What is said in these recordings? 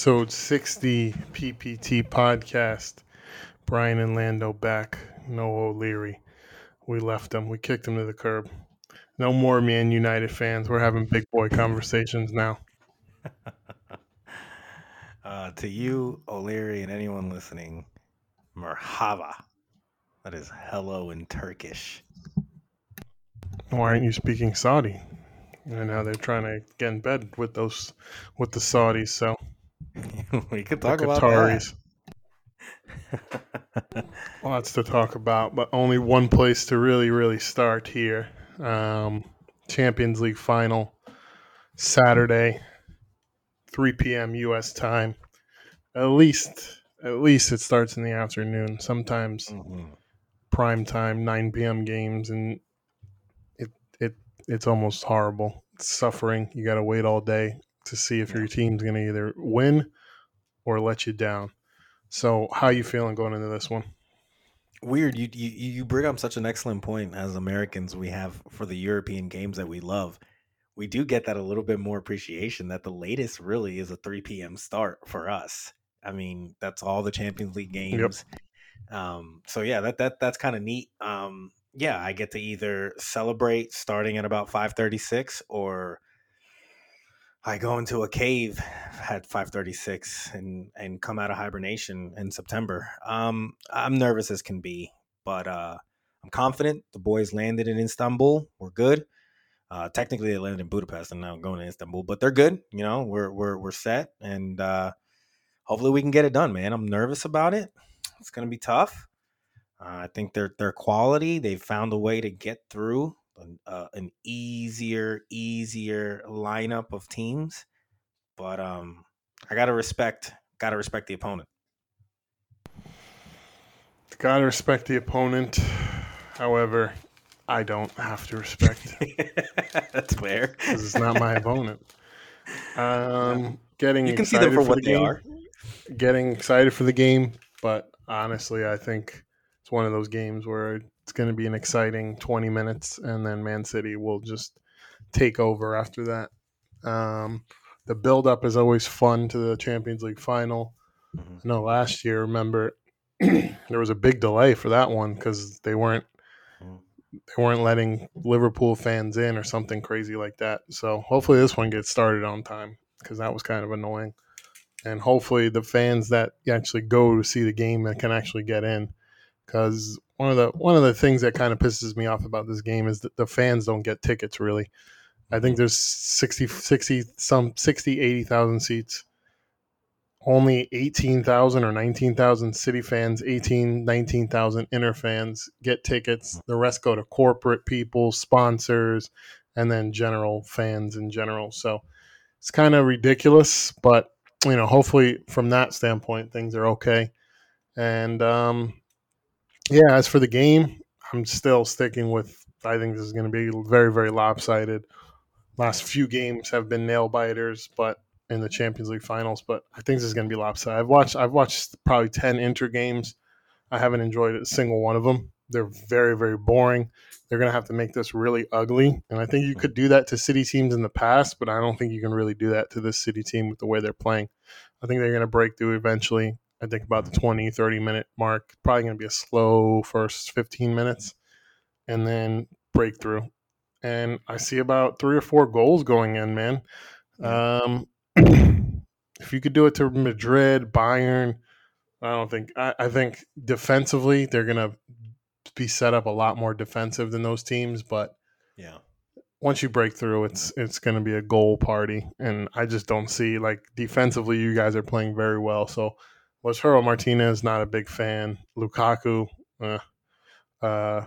episode 60 PPT podcast. Brian and Lando back. No O'Leary. We left him. We kicked him to the curb. No more Man United fans. We're having big boy conversations now. uh, to you, O'Leary, and anyone listening, Merhaba. That is hello in Turkish. Why aren't you speaking Saudi? And now they're trying to get in bed with those with the Saudis. So we could talk about Qataris. that. Lots to talk about, but only one place to really, really start here. Um, Champions League final Saturday, 3 p.m. U.S. time. At least, at least it starts in the afternoon. Sometimes mm-hmm. prime time, 9 p.m. games, and it it it's almost horrible. It's suffering. You got to wait all day to see if your team's going to either win or let you down. So, how you feeling going into this one? Weird. You, you you bring up such an excellent point. As Americans, we have for the European games that we love. We do get that a little bit more appreciation. That the latest really is a 3 p.m. start for us. I mean, that's all the Champions League games. Yep. Um, so yeah, that that that's kind of neat. Um, yeah, I get to either celebrate starting at about 536 or I go into a cave at 536 and and come out of hibernation in September. Um, I'm nervous as can be, but uh, I'm confident. The boys landed in Istanbul. We're good. Uh, technically, they landed in Budapest and now going to Istanbul, but they're good. You know, we're we're we're set, and uh, hopefully we can get it done, man. I'm nervous about it. It's gonna be tough. Uh, I think their their quality they've found a way to get through an, uh, an easier easier lineup of teams, but um, I gotta respect gotta respect the opponent. Gotta respect the opponent. However, I don't have to respect. That's fair. Because it's not my opponent. Um, getting you can see them for, for what the they game, are. Getting excited for the game, but honestly, I think it's one of those games where it's going to be an exciting 20 minutes, and then Man City will just take over after that. Um, the build up is always fun to the Champions League final. Mm-hmm. I know last year, remember, there was a big delay for that one because they weren't mm. they weren't letting Liverpool fans in or something crazy like that. So hopefully this one gets started on time because that was kind of annoying. And hopefully the fans that actually go to see the game and can actually get in because one of the one of the things that kind of pisses me off about this game is that the fans don't get tickets really. I think there's 60, 60 some 60, 80,000 seats. Only 18,000 or 19,000 city fans, 18, 19,000 Inter fans get tickets. The rest go to corporate people, sponsors, and then general fans in general. So it's kind of ridiculous, but you know, hopefully from that standpoint, things are okay. And um, yeah, as for the game, I'm still sticking with. I think this is going to be very, very lopsided. Last few games have been nail biters, but in the Champions League finals. But I think this is going to be lopsided. I've watched. I've watched probably ten Inter games. I haven't enjoyed a single one of them. They're very, very boring. They're going to have to make this really ugly, and I think you could do that to City teams in the past, but I don't think you can really do that to this City team with the way they're playing. I think they're going to break through eventually. I think about the 20, 30 minute mark. Probably going to be a slow first 15 minutes and then breakthrough. And I see about three or four goals going in, man. Um, if you could do it to Madrid, Bayern, I don't think, I, I think defensively, they're going to be set up a lot more defensive than those teams. But yeah, once you break through, it's it's going to be a goal party, and I just don't see like defensively. You guys are playing very well, so Lautaro Martinez, not a big fan. Lukaku, uh, uh,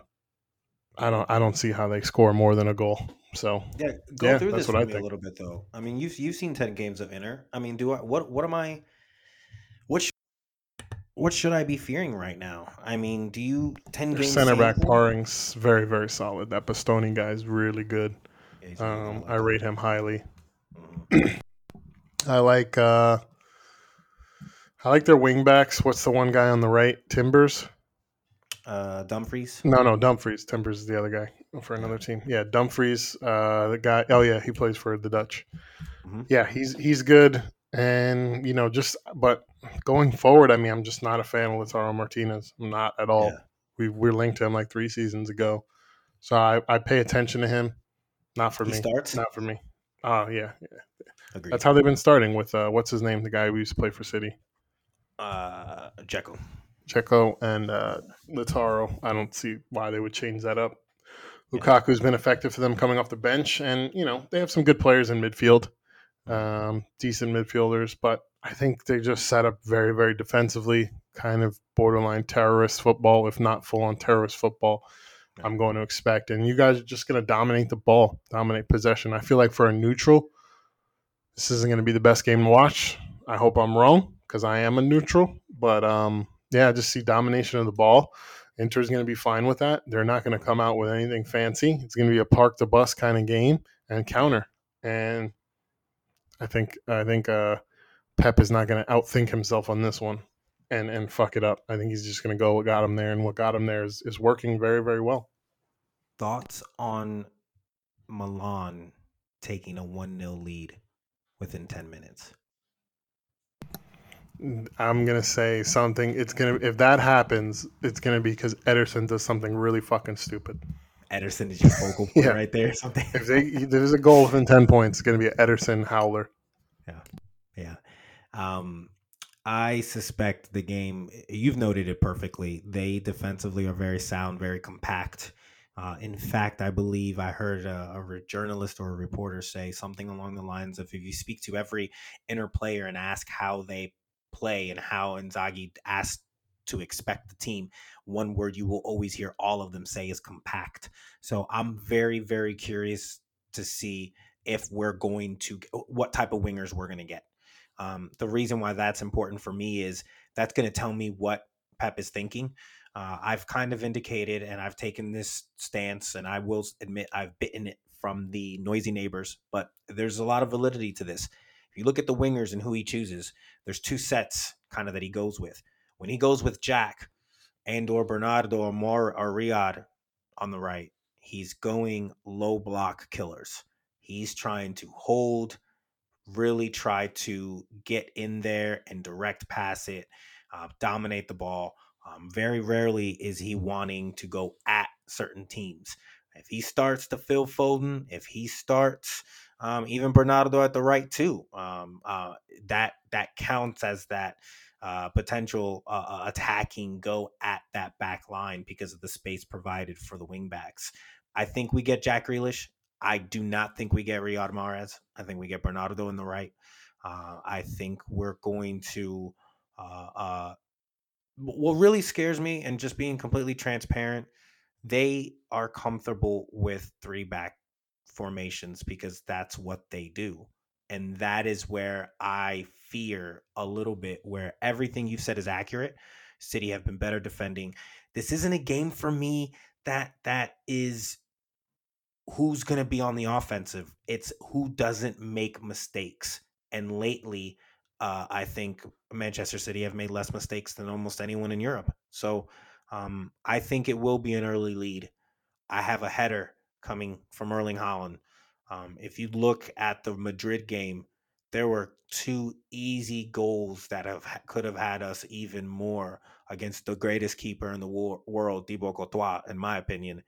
I don't I don't see how they score more than a goal. So yeah, go yeah, through this for me a little bit though. I mean, you've you've seen ten games of Inter. I mean, do I what what am I? What should, what should I be fearing right now? I mean, do you ten Their games? Center back Parring's very very solid. That Bastoni guy is really good. Yeah, um, I rate him highly. Mm-hmm. I like. uh I like their wingbacks. What's the one guy on the right? Timbers. Uh, Dumfries. No, no, Dumfries. Timbers is the other guy for another team. Yeah, Dumfries. Uh, the guy. Oh yeah, he plays for the Dutch. Mm-hmm. Yeah, he's he's good. And you know, just but going forward, I mean, I'm just not a fan of Lautaro Martinez. I'm not at all. Yeah. We we're linked to him like three seasons ago, so I, I pay attention to him. Not for he me. Starts. Not for me. Oh yeah, yeah. Agreed. That's how they've been starting with uh, what's his name, the guy who used to play for City. Uh, Dzeko. Dzeko and uh, Lautaro. I don't see why they would change that up. Lukaku's been effective for them coming off the bench, and you know they have some good players in midfield, um, decent midfielders. But I think they just set up very, very defensively, kind of borderline terrorist football, if not full on terrorist football. I'm going to expect, and you guys are just going to dominate the ball, dominate possession. I feel like for a neutral, this isn't going to be the best game to watch. I hope I'm wrong because I am a neutral, but um, yeah, I just see domination of the ball. Inter's going to be fine with that. They're not going to come out with anything fancy. It's going to be a park the bus kind of game and counter. And I think I think uh, Pep is not going to outthink himself on this one and and fuck it up. I think he's just going to go what got him there, and what got him there is is working very very well. Thoughts on Milan taking a one 0 lead within ten minutes? I'm gonna say something. It's gonna if that happens, it's gonna be because Ederson does something really fucking stupid. Ederson is your focal point yeah. right there. Something. if they, there's a goal within ten points, it's gonna be Ederson howler. Yeah, yeah. Um, I suspect the game. You've noted it perfectly. They defensively are very sound, very compact. Uh, in fact, I believe I heard a, a, journalist or a reporter say something along the lines of if you speak to every Inter player and ask how they play and how Inzaghi asked to expect the team, one word you will always hear all of them say is compact. So I'm very, very curious to see if we're going to what type of wingers we're going to get. Um, the reason why that's important for me is that's going to tell me what Pep is thinking. Uh, I've kind of indicated and I've taken this stance, and I will admit I've bitten it from the noisy neighbors, but there's a lot of validity to this. If you look at the wingers and who he chooses, there's two sets kind of that he goes with. When he goes with Jack and or Bernardo or Mar or Riyad on the right, he's going low block killers. He's trying to hold, really try to get in there and direct pass it, uh, dominate the ball. Um, very rarely is he wanting to go at certain teams. If he starts to Phil Foden, if he starts um, even Bernardo at the right too. Um, uh, that that counts as that uh, potential uh, uh, attacking go at that back line because of the space provided for the wingbacks. I think we get Jack Grealish. I do not think we get Riyad Mahrez. I think we get Bernardo in the right. Uh, I think we're going to. Uh, what really scares me, and just being completely transparent, they are comfortable with three back formations because that's what they do. And that is where I fear a little bit where everything you've said is accurate. City have been better defending. This isn't a game for me that that is who's going to be on the offensive. It's who doesn't make mistakes. And lately, uh, I think Manchester City have made less mistakes than almost anyone in Europe. So um, I think it will be an early lead. I have a header coming from Erling Haaland. Um, if you look at the Madrid game, there were two easy goals that have could have had us even more against the greatest keeper in the war, world, Thibaut Courtois, in my opinion.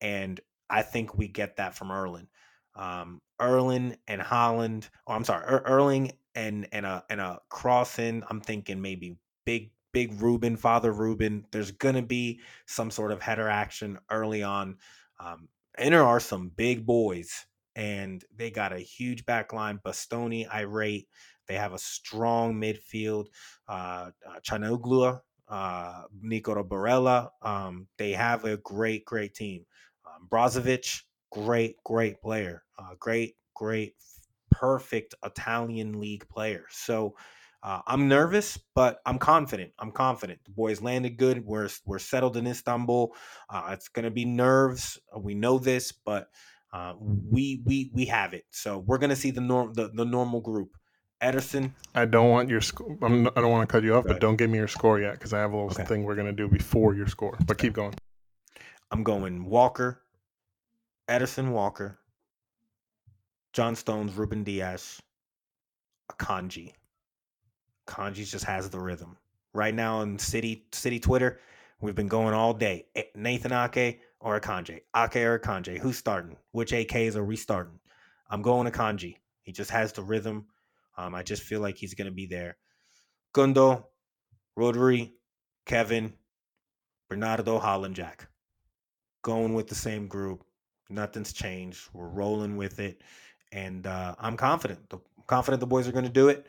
And I think we get that from Erling. Um, Erling and Haaland. oh, I'm sorry, er- Erling and and a and a crossing. I'm thinking maybe big big Ruben, Father Ruben. There's gonna be some sort of header action early on. Um, and there are some big boys, and they got a huge back line. Bastoni, irate. They have a strong midfield. Uh, uh Calhanoglu, uh, Nico Barella. Um, they have a great, great team. Um, Brozovic, great, great player. Uh, great, great, perfect Italian league player. So uh, I'm nervous, but I'm confident. I'm confident. The boys landed good. We're we're settled in Istanbul. Uh, it's gonna be nerves. Uh, we know this, but uh, we we we have it. So we're gonna see the norm the, the normal group. Ederson. I don't want your score. I don't want to cut you off, but don't give me your score yet because I have a little okay. thing we're gonna do before your score. But keep going. I'm going Walker, Ederson Walker, John Stones, Ruben Dias, Akanji. Kanji just has the rhythm. Right now on City City Twitter, we've been going all day. Nathan Ake or Akanji. Ake or Akanji. Who's starting? Which AKs are we starting? I'm going to Kanji. He just has the rhythm. Um, I just feel like he's going to be there. Gundo, Rodri, Kevin, Bernardo, Haaland, Jack. Going with the same group. Nothing's changed. We're rolling with it. And uh, I'm confident. I'm confident the boys are going to do it.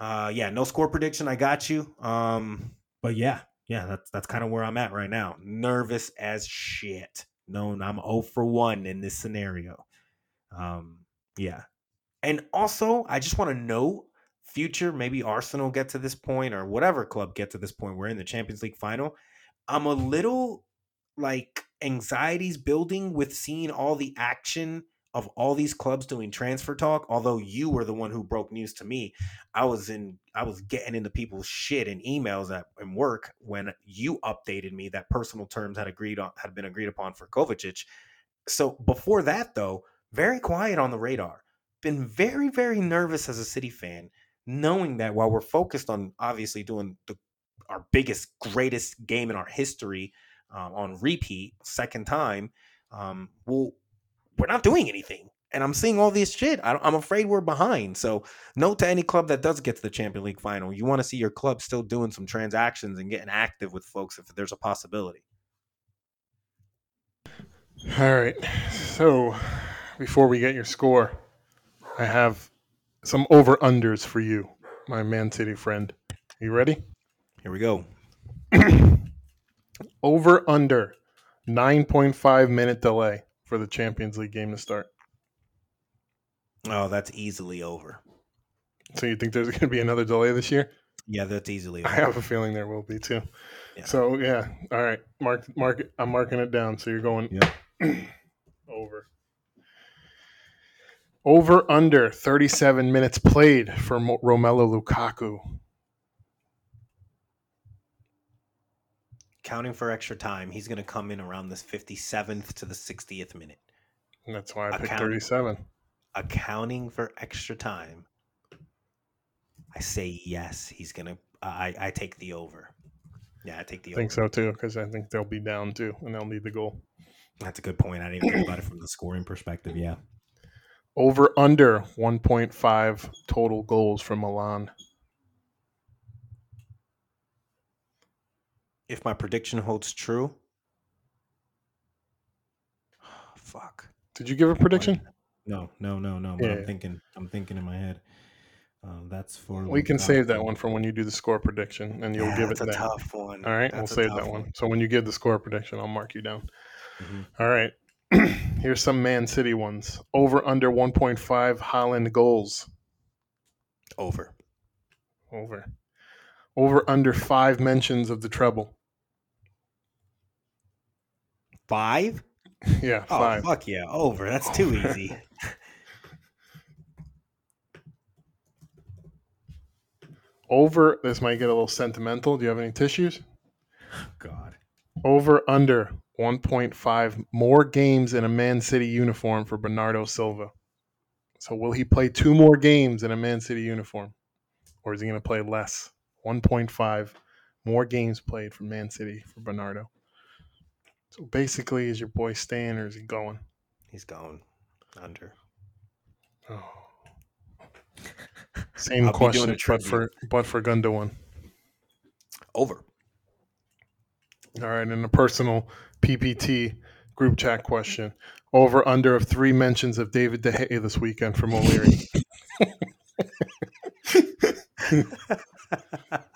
Uh, yeah, no score prediction. I got you. Um, but yeah, yeah, that's that's kind of where I'm at right now. Nervous as shit. No, I'm 0 for 1 in this scenario. Um, yeah. And also, I just want to know future, maybe Arsenal get to this point or whatever club get to this point. We're in the Champions League final. I'm a little like anxieties building with seeing all the action of all these clubs doing transfer talk although you were the one who broke news to me i was in i was getting into people's shit and emails at work when you updated me that personal terms had agreed on had been agreed upon for kovacic. So before that though very quiet on the radar. Been very very nervous as a city fan knowing that while we're focused on obviously doing the our biggest greatest game in our history um, on repeat second time um, we'll we're not doing anything. And I'm seeing all this shit. I, am afraid we're behind. So, note to any club that does get to the Champions League final, you want to see your club still doing some transactions and getting active with folks if there's a possibility. All right. So, before we get your score, I have some over unders for you, my Man City friend. Are you ready? Here we go. over under 9.5 minute delay for the Champions League game to start? Oh, that's easily over. So you think there's going to be another delay this year? Yeah, that's easily. Over. I have a feeling there will be too. Yeah. So yeah, all right, mark mark. It, I'm marking it down. So you're going yeah. over. Over under 37 minutes played for Romelu Lukaku. Counting for extra time, he's going to come in around this 57th to the 60th minute. And that's why I picked 37. Accounting for extra time, I say yes. He's going to. I I take the over. Yeah, I take the. I think so too because I think they'll be down too and they'll need the goal. That's a good point. I didn't think about it from the scoring perspective. Yeah. Over under 1.5 total goals from Milan. If my prediction holds true, fuck. Did you give a prediction? No, no, no, no. But yeah. I'm thinking. I'm thinking in my head. Um, that's for. We can save that one for when you do the score prediction, and you'll yeah, give it. That's a tough one. All right, that's we'll save that one. one. So when you give the score prediction, I'll mark you down. Mm-hmm. All right. Here's some Man City ones. Over under 1.5 Haaland goals. Over. Over. Over under five mentions of the treble. Five? Yeah, oh, five. Fuck yeah, over. That's too easy. over, this might get a little sentimental. Do you have any tissues? God. Over under 1.5 more games in a Man City uniform for Bernardo Silva. So will he play two more games in a Man City uniform? Or is he going to play less? 1.5 more games played for Man City for Bernardo. So basically, is your boy staying or is he going? He's going under. Oh. Same I'll question, but for but for Gundogan. Over. All right, and a personal PPT group chat question: Over under of three mentions of David De Gea this weekend from O'Leary.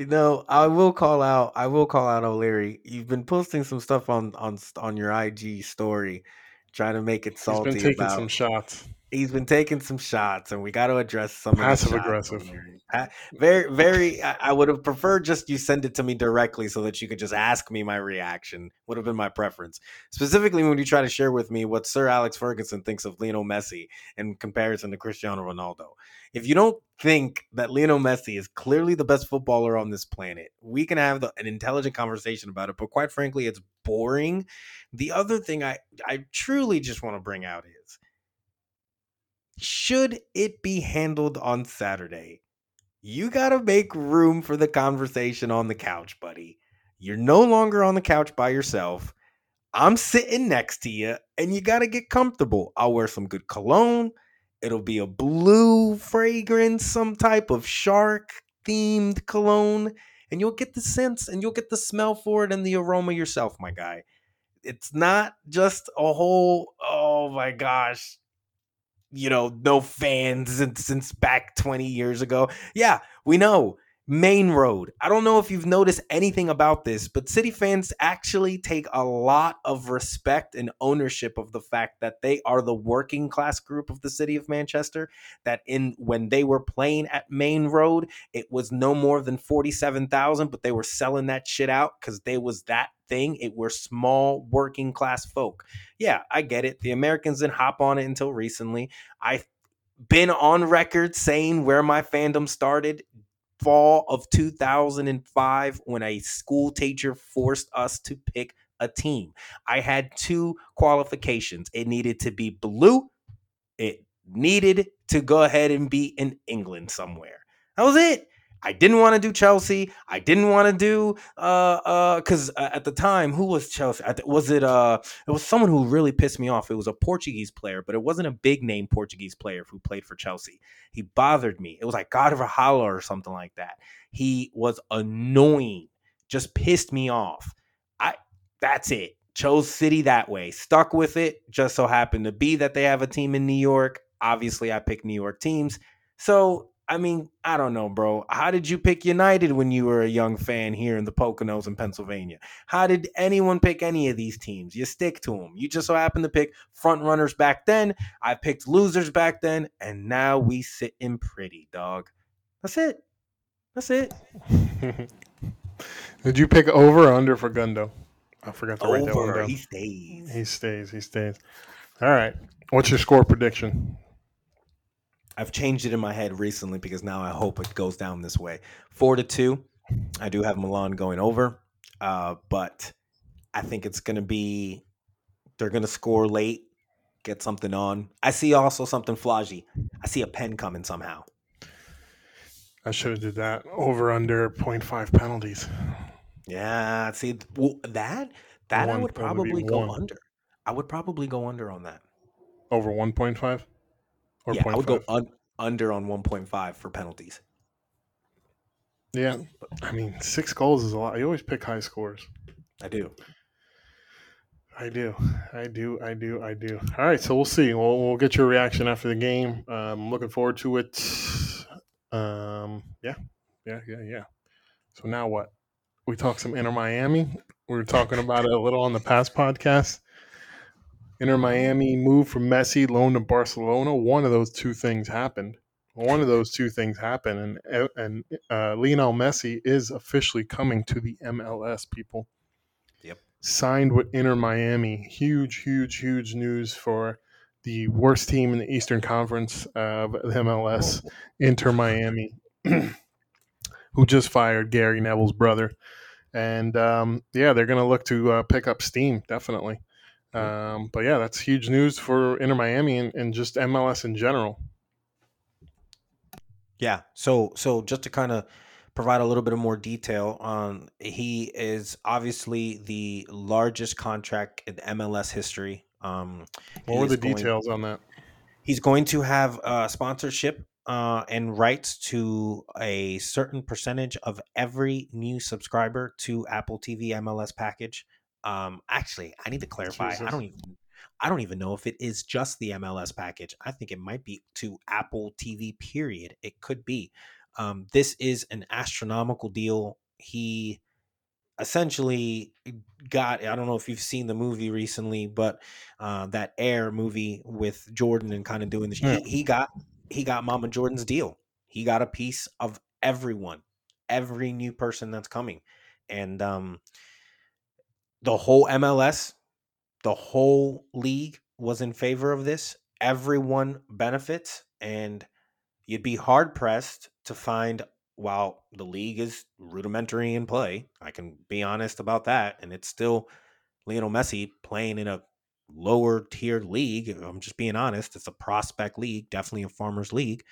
You know, I will call out. I will call out O'Leary. You've been posting some stuff on on on your IG story, trying to make it salty. He's been taking about, some shots. He's been taking some shots, and we got to address some passive aggressive. Very, very. I would have preferred just you send it to me directly so that you could just ask me my reaction. Would have been my preference. Specifically, when you try to share with me what Sir Alex Ferguson thinks of Lionel Messi in comparison to Cristiano Ronaldo if you don't think that Lionel Messi is clearly the best footballer on this planet, we can have the, an intelligent conversation about it. But quite frankly, it's boring. The other thing I, I truly just want to bring out is should it be handled on Saturday? You got to make room for the conversation on the couch, buddy. You're no longer on the couch by yourself. I'm sitting next to you and you got to get comfortable. I'll wear some good cologne. It'll be a blue fragrance, some type of shark themed cologne, and you'll get the sense and you'll get the smell for it and the aroma yourself, my guy. It's not just a whole, oh my gosh, you know, no fans since, since back 20 years ago. Yeah, we know Maine Road. I don't know if you've noticed anything about this, but City fans actually take a lot of respect and ownership of the fact that they are the working class group of the city of Manchester. That in when they were playing at Maine Road, it was no more than 47,000, but they were selling that shit out because they was that thing. It were small working class folk. Yeah, I get it. The Americans didn't hop on it until recently. I've been on record saying where my fandom started fall of 2005 when a school teacher forced us to pick a team. I had two qualifications. It needed to be blue. It needed to go ahead and be in England somewhere. That was it. I didn't want to do Chelsea. I didn't want to do uh uh because uh, at the time, who was Chelsea? Was it uh it was someone who really pissed me off. It was a Portuguese player, but it wasn't a big name Portuguese player who played for Chelsea. He bothered me. It was like Carvalhal or something like that. He was annoying, just pissed me off. I that's it. Chose City that way. Stuck with it. Just so happened to be that they have a team in New York. Obviously, I picked New York teams. So I mean, I don't know, bro. How did you pick United when you were a young fan here in the Poconos in Pennsylvania? How did anyone pick any of these teams? You stick to them. You just so happen to pick front runners back then. I picked losers back then, and now we sit in pretty, dog. That's it. That's it. did you pick over or under for Gundo? I forgot to write that one down. He stays. He stays. He stays. All right. What's your score prediction? I've changed it in my head recently because now I hope it goes down this way. Four to two. I do have Milan going over, uh, but I think it's going to be they're going to score late, get something on. I see also something flaggy. I see a pen coming somehow. I should have did that over under 0.5 penalties. Yeah, see well, that that one, I would probably go one. under. I would probably go under on that. Over 1.5? Or yeah, 0. I would 5? go un- under on 1.5 for penalties. Yeah, I mean, six goals is a lot. You always pick high scores. I do. I do. I do. I do. I do. All right, so we'll see. We'll, we'll get your reaction after the game. Um, I'm looking forward to it. Um, yeah, yeah, yeah, yeah. So now what? We talk some Inter Miami. We were talking about it a little on the past podcast. Inter Miami move from Messi loan to Barcelona. One of those two things happened. One of those two things happened, and and uh, Lionel Messi is officially coming to the MLS. People, yep, signed with Inter Miami. Huge, huge, huge news for the worst team in the Eastern Conference of the MLS, Inter Miami, who just fired Gary Neville's brother, and um, yeah, they're going to look to uh, pick up steam definitely. Um, but yeah, that's huge news for Inter Miami and, and just MLS in general. Yeah. So so just to kind of provide a little bit of more detail on he is obviously the largest contract in MLS history. Um, what were the going, details on that? He's going to have uh, sponsorship uh, and rights to a certain percentage of every new subscriber to Apple TV MLS package. Um, actually, I need to clarify. Jesus. I don't even I don't even know if it is just the MLS package. I think it might be to Apple TV. Period. It could be. Um, this is an astronomical deal. He essentially got. I don't know if you've seen the movie recently, but uh, that Air movie with Jordan and kind of doing this. Yeah. He, he got he got Mama Jordan's deal. He got a piece of everyone, every new person that's coming, and um, the whole MLS, the whole league was in favor of this. Everyone benefits, and you'd be hard pressed to find while the league is rudimentary in play. I can be honest about that, and it's still Lionel Messi playing in a lower tier league. I'm just being honest. It's a prospect league, definitely a farmers league.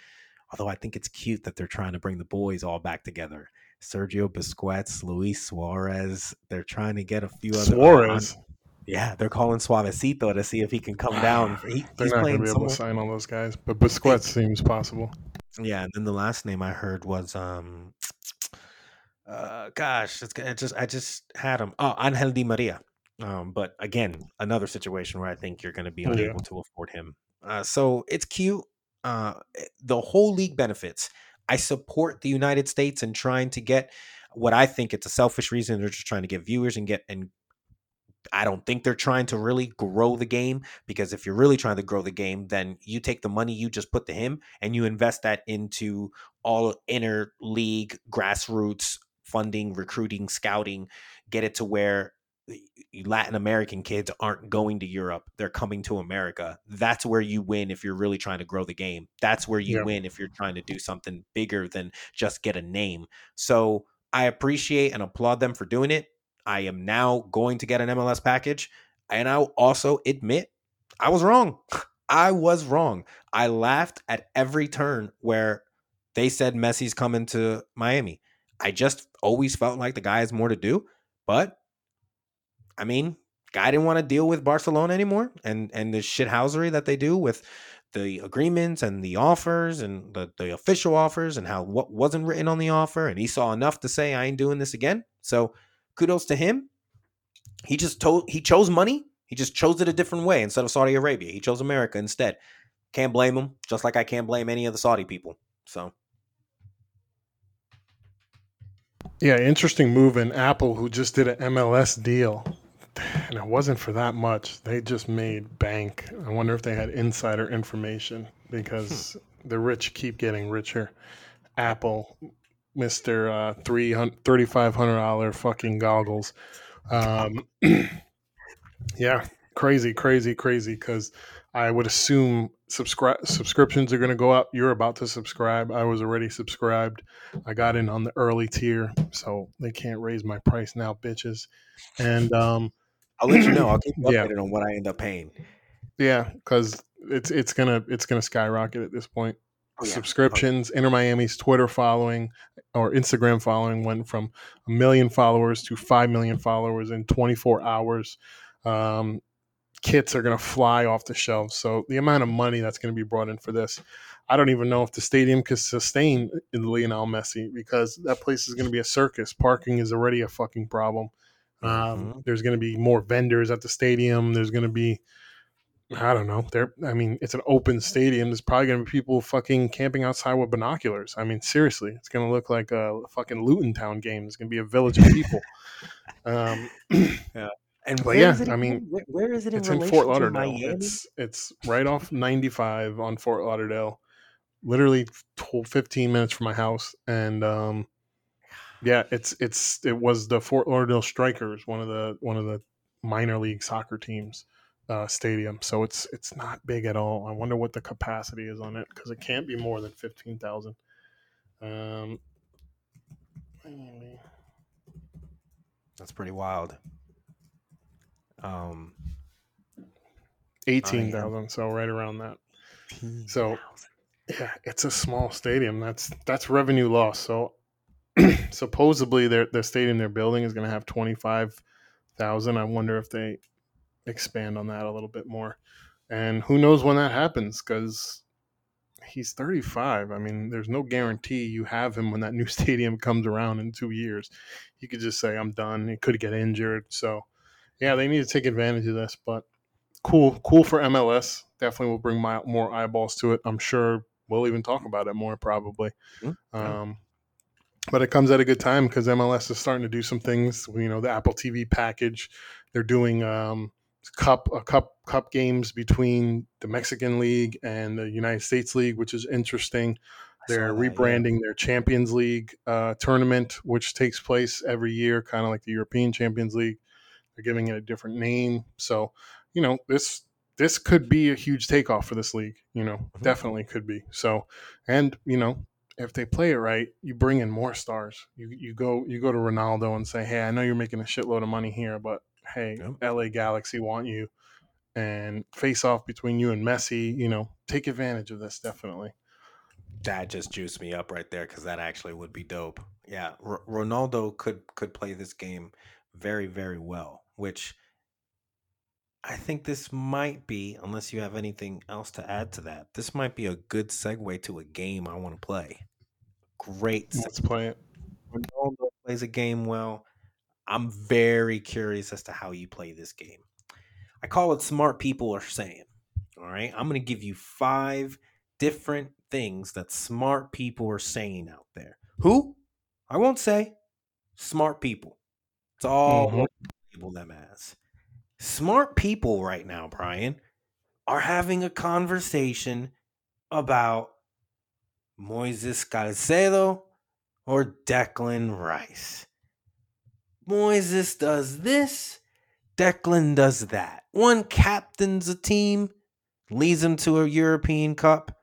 Although I think it's cute that they're trying to bring the boys all back together. Sergio Busquets, Luis Suarez. They're trying to get a few other Suarez. Yeah, they're calling Suavecito to see if he can come down. He, they're not going to be able to sign all those guys, but Busquets seems possible. Yeah, and then the last name I heard was um, uh, gosh, it's it just I just had him. Oh, Angel Di Maria. Um, but again, another situation where I think you're going to be unable yeah. to afford him. Uh, so it's cute. Uh, eh, the whole league benefits. I support the United States and trying to get what I think it's a selfish reason. They're just trying to get viewers and get and I don't think they're trying to really grow the game because if you're really trying to grow the game, then you take the money you just put to him and you invest that into all inner league grassroots funding, recruiting, scouting, get it to where Latin American kids aren't going to Europe. They're coming to America. That's where you win if you're really trying to grow the game. That's where you yeah. win if you're trying to do something bigger than just get a name. So I appreciate and applaud them for doing it. I am now going to get an MLS package. And I'll also admit I was wrong. I was wrong. I laughed at every turn where they said Messi's coming to Miami. I just always felt like the guy has more to do. But I mean, guy didn't want to deal with Barcelona anymore and and the shithousery that they do with the agreements and the offers and the, the official offers and how what wasn't written on the offer and he saw enough to say I ain't doing this again. So kudos to him. He just told he chose money. He just chose it a different way instead of Saudi Arabia. He chose America instead. Can't blame him, just like I can't blame any of the Saudi people. So Yeah, interesting move in Apple who just did an MLS deal and it wasn't for that much. They just made bank. I wonder if they had insider information because hmm. the rich keep getting richer. Apple, Mister uh, three hundred thirty five hundred dollar fucking goggles. Um, yeah, crazy, crazy, crazy. Because I would assume subscribe subscriptions are going to go up. You're about to subscribe. I was already subscribed. I got in on the early tier, so they can't raise my price now, bitches. And um, I'll let you know. I'll keep you updated yeah. on what I end up paying. Yeah, because it's it's gonna it's gonna skyrocket at this point. Oh, yeah. Subscriptions, Inter Miami's Twitter following or Instagram following went from a million followers to five million followers in 24 hours. Um, kits are going to fly off the shelves. So the amount of money that's going to be brought in for this, I don't even know if the stadium can sustain Lionel Messi because that place is going to be a circus. Parking is already a fucking problem. Um, mm-hmm. There's going to be more vendors at the stadium. There's going to be, I don't know. There, I mean, it's an open stadium. There's probably going to be people fucking camping outside with binoculars. I mean, seriously, it's going to look like a fucking Luton Town game. It's going to be a village of people. um, yeah. And where yeah, I mean, where, where is it in it's in Fort Lauderdale. It's it's right off 95 on Fort Lauderdale, literally 12, 15 minutes from my house, and um, yeah, it's it's it was the Fort Lauderdale Strikers, one of the one of the minor league soccer teams uh, stadium. So it's it's not big at all. I wonder what the capacity is on it because it can't be more than fifteen thousand. Um, that's pretty wild. Um, eighteen thousand. So right around that. So yeah, it's a small stadium. That's that's revenue loss. So supposedly their the stadium they're building is going to have 25,000. I wonder if they expand on that a little bit more. And who knows when that happens cuz he's 35. I mean, there's no guarantee you have him when that new stadium comes around in 2 years. He could just say I'm done. He could get injured. So, yeah, they need to take advantage of this, but cool cool for MLS. Definitely will bring my, more eyeballs to it. I'm sure we'll even talk about it more probably. Mm-hmm. Um, but it comes at a good time because MLS is starting to do some things. You know, the Apple TV package, they're doing um, cup a cup cup games between the Mexican League and the United States League, which is interesting. They're that, rebranding yeah. their Champions League uh, tournament, which takes place every year, kind of like the European Champions League. They're giving it a different name, so you know this this could be a huge takeoff for this league. You know, mm-hmm. definitely could be. So, and you know, if they play it right, you bring in more stars. You you go you go to Ronaldo and say, "Hey, I know you're making a shitload of money here, but hey, yep. LA Galaxy want you." And face off between you and Messi, you know, take advantage of this definitely. That just juiced me up right there because that actually would be dope. Yeah, R- Ronaldo could could play this game very very well, which I think this might be, unless you have anything else to add to that, this might be a good segue to a game I want to play. Great. Let's play it. Ronaldo plays a game well. I'm very curious as to how you play this game. I call it smart people are saying. All right. I'm going to give you five different things that smart people are saying out there. Who? I won't say. Smart people. It's all mm-hmm. label them as. Smart people right now, Brian, are having a conversation about Moises Caicedo or Declan Rice. Moises does this, Declan does that. One captains a team, leads them to a European Cup.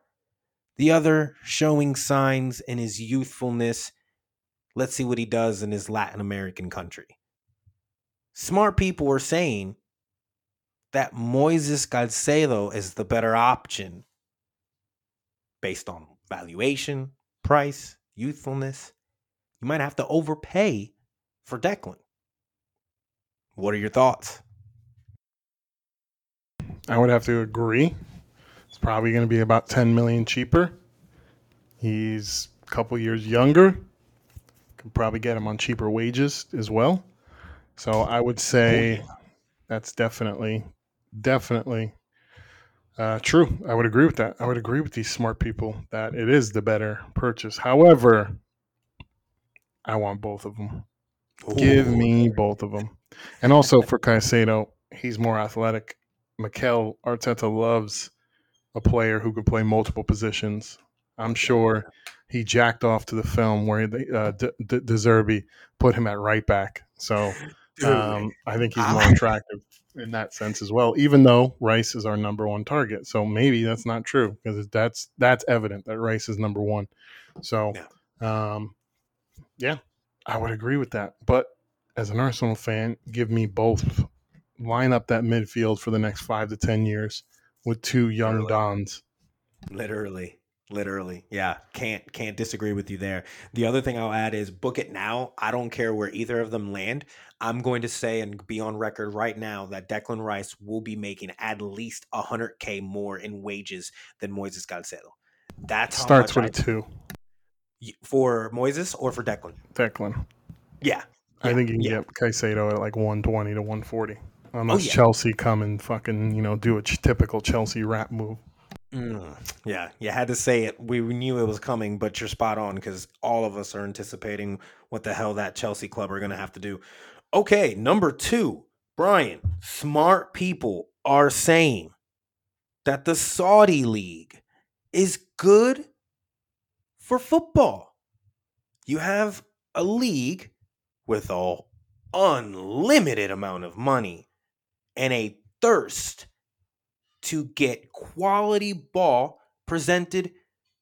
The other showing signs in his youthfulness. Let's see what he does in his Latin American country. Smart people are saying that Moises Caicedo is the better option based on valuation, price, youthfulness. You might have to overpay for Declan. What are your thoughts? I would have to agree. It's probably going to be about 10 million cheaper. He's a couple years younger. Could probably get him on cheaper wages as well. So I would say that's definitely, definitely uh, true. I would agree with that. I would agree with these smart people that it is the better purchase. However, I want both of them. Ooh. Give me both of them. And also for Caicedo, he's more athletic. Mikel Arteta loves a player who can play multiple positions. I'm sure he jacked off to the film where uh, De, De, De Zerbi put him at right back. So um, I think he's more attractive in that sense as well. Even though Rice is our number one target, so maybe that's not true because that's that's evident that Rice is number one. So, yeah. um, yeah, I would agree with that. But as an Arsenal fan, give me both. Line up that midfield for the next five to ten years with two young Literally. Dons. Literally. Literally. Yeah. Can't can't disagree with you there. The other thing I'll add is book it now. I don't care where either of them land. I'm going to say and be on record right now that Declan Rice will be making at least 100k more in wages than Moises Caicedo. That's starts with a two for Moises or for Declan. Declan. Yeah. I think you can yeah. get Caicedo at like 120 to 140. Unless oh, yeah. Chelsea come and fucking, you know, do a typical Chelsea rap move. Mm, yeah, you had to say it. We knew it was coming, but you're spot on because all of us are anticipating what the hell that Chelsea club are going to have to do. Okay, number two, Brian, smart people are saying that the Saudi league is good for football. You have a league with an unlimited amount of money and a thirst to get quality ball presented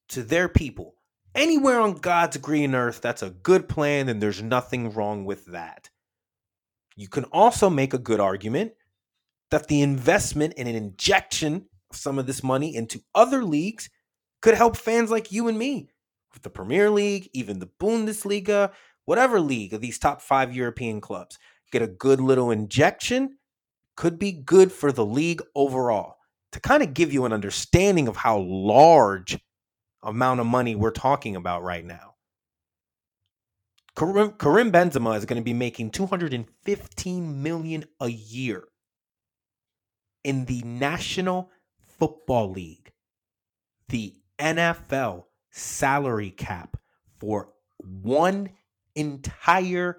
to their people. Anywhere on God's green earth, that's a good plan, and there's nothing wrong with that. You can also make a good argument that the investment and an injection of some of this money into other leagues could help fans like you and me with the Premier League, even the Bundesliga, whatever league of these top five European clubs. Get a good little injection, could be good for the league overall. To kind of give you an understanding of how large amount of money we're talking about right now. Karim, Karim Benzema is going to be making 215 million a year in the National Football League. The NFL salary cap for one entire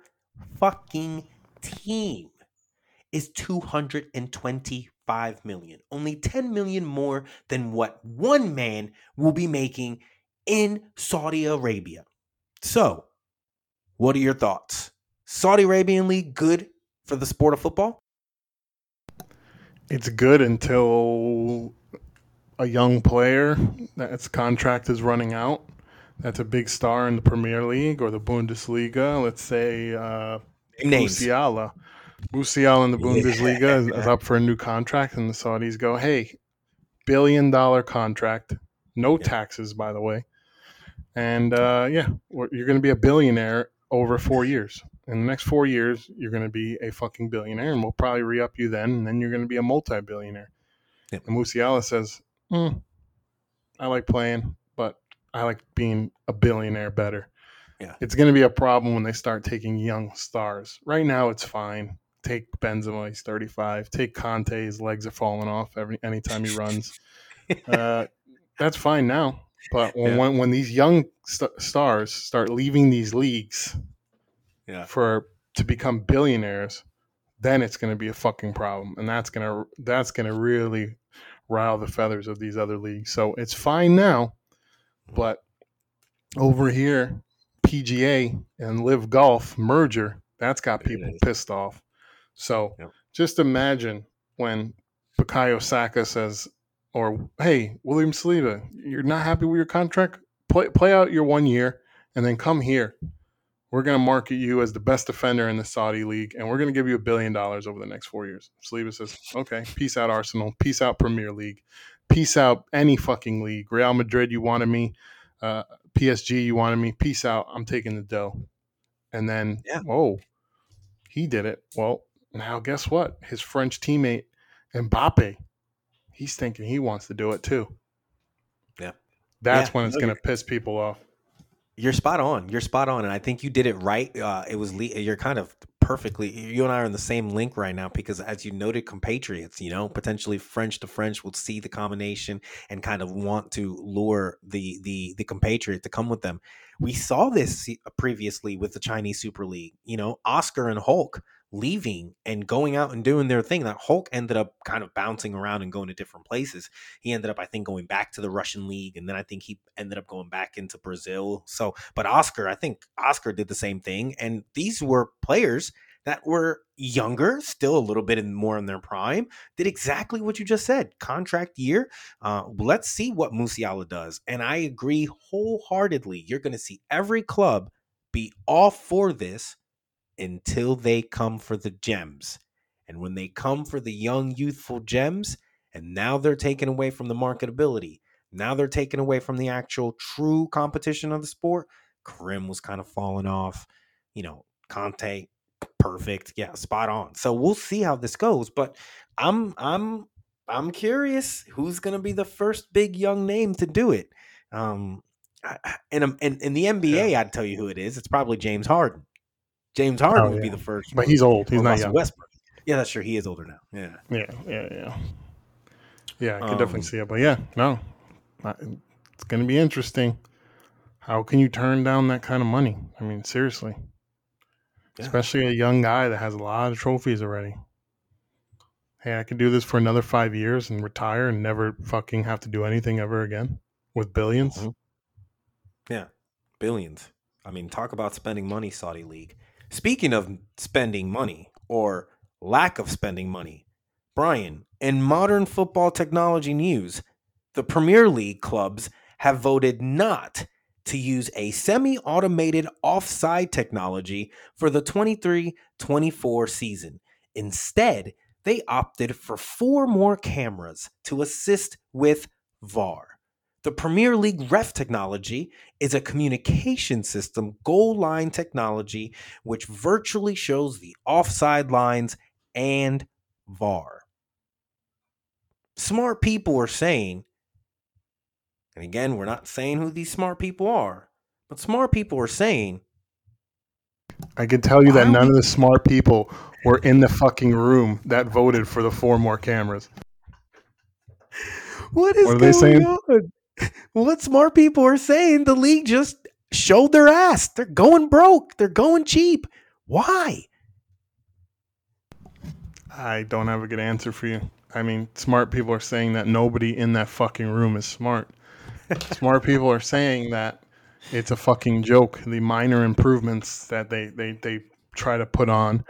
fucking team is 225 million. Only 10 million more than what one man will be making in Saudi Arabia. So, what are your thoughts? Saudi Arabian League good for the sport of football? It's good until a young player that's contract is running out. That's a big star in the Premier League or the Bundesliga. Let's say uh, Musiala. Musiala in the Bundesliga is, is up for a new contract, and the Saudis go, "Hey, billion dollar contract, no taxes, by the way. and uh, yeah, you're going to be a billionaire over four years. In the next four years, you're going to be a fucking billionaire, and we'll probably re up you then, and then you're going to be a multi billionaire. Yep. And Musiala says, mm, I like playing, but I like being a billionaire better. Yeah. It's going to be a problem when they start taking young stars. Right now, it's fine. Take Benzema, he's 35. Take Kanté, his legs are falling off every anytime he runs. uh, that's fine now. But when, yeah. when, when, these young st- stars start leaving these leagues yeah. for to become billionaires, then it's going to be a fucking problem, and that's gonna that's gonna really rile the feathers of these other leagues. So it's fine now, but over here, PGA and LIV Golf merger that's got people pissed off. So yep. just imagine when Bukayo Saka says, or hey, William Saliba, you're not happy with your contract? Play play out your one year and then come here we're going to market you as the best defender in the Saudi league, and we're going to give you a billion dollars over the next four years. Saliba says, okay, peace out, Arsenal. Peace out, Premier League. Peace out, any fucking league. Real Madrid, you wanted me. Uh, PSG, you wanted me. Peace out. I'm taking the dough. And then, yeah. oh, he did it. Well, now guess what? His French teammate, Mbappe, he's thinking he wants to do it too. Yeah. That's yeah. when it's going to piss people off. You're spot on. You're spot on, and I think you did it right. Uh, it was le- you're kind of perfectly. You and I are in the same link right now because, as you noted, compatriots. You know, potentially French to French will see the combination and kind of want to lure the the the compatriot to come with them. We saw this previously with the Chinese Super League. You know, Oscar and Hulk leaving and going out and doing their thing. That Hulk ended up kind of bouncing around and going to different places. He ended up, I think, going back to the Russian league, and then I think he ended up going back into Brazil. So, but Oscar, I think Oscar did the same thing, and these were players that were younger, still a little bit in, more in their prime, did exactly what you just said. Contract year. Uh, let's see what Musiala does. And I agree wholeheartedly. You're going to see every club be all for this until they come for the gems. And when they come for the young, youthful gems, and now they're taken away from the marketability, now they're taken away from the actual true competition of the sport. Karim was kind of falling off. You know, Kanté, perfect. Yeah, spot on. So we'll see how this goes. But I'm I'm I'm curious who's gonna be the first big young name to do it. Um in, in, in the NBA, yeah. I'd tell you who it is. It's probably James Harden. James Harden oh, would be the first, but he's old. He's not young. Westbrook. Yeah, that's sure. He is older now. Yeah. Yeah. Yeah. Yeah. Yeah, I can um, definitely see it. But yeah, no, it's going to be interesting. How can you turn down that kind of money? I mean, seriously. Yeah. Especially a young guy that has a lot of trophies already. Hey, I could do this for another five years and retire and never fucking have to do anything ever again with 1000000000s mm-hmm. Yeah, billions. I mean, talk about spending money, Saudi League. Speaking of spending money or lack of spending money, Brian, in modern football technology news, the Premier League clubs have voted not to use a semi automated offside technology for the 23 24 season. Instead, they opted for four more cameras to assist with VAR. The Premier League ref technology is a communication system goal line technology which virtually shows the offside lines and VAR. Smart people are saying, and again, we're not saying who these smart people are, but smart people are saying, I can tell you that none of the smart people were in the fucking room that voted for the four more cameras. What is what are they saying? On? What smart people are saying the league just showed their ass. They're going broke. They're going cheap. Why? I don't have a good answer for you. I mean, smart people are saying that nobody in that fucking room is smart. smart people are saying that it's a fucking joke. The minor improvements that they, they, they try to put on.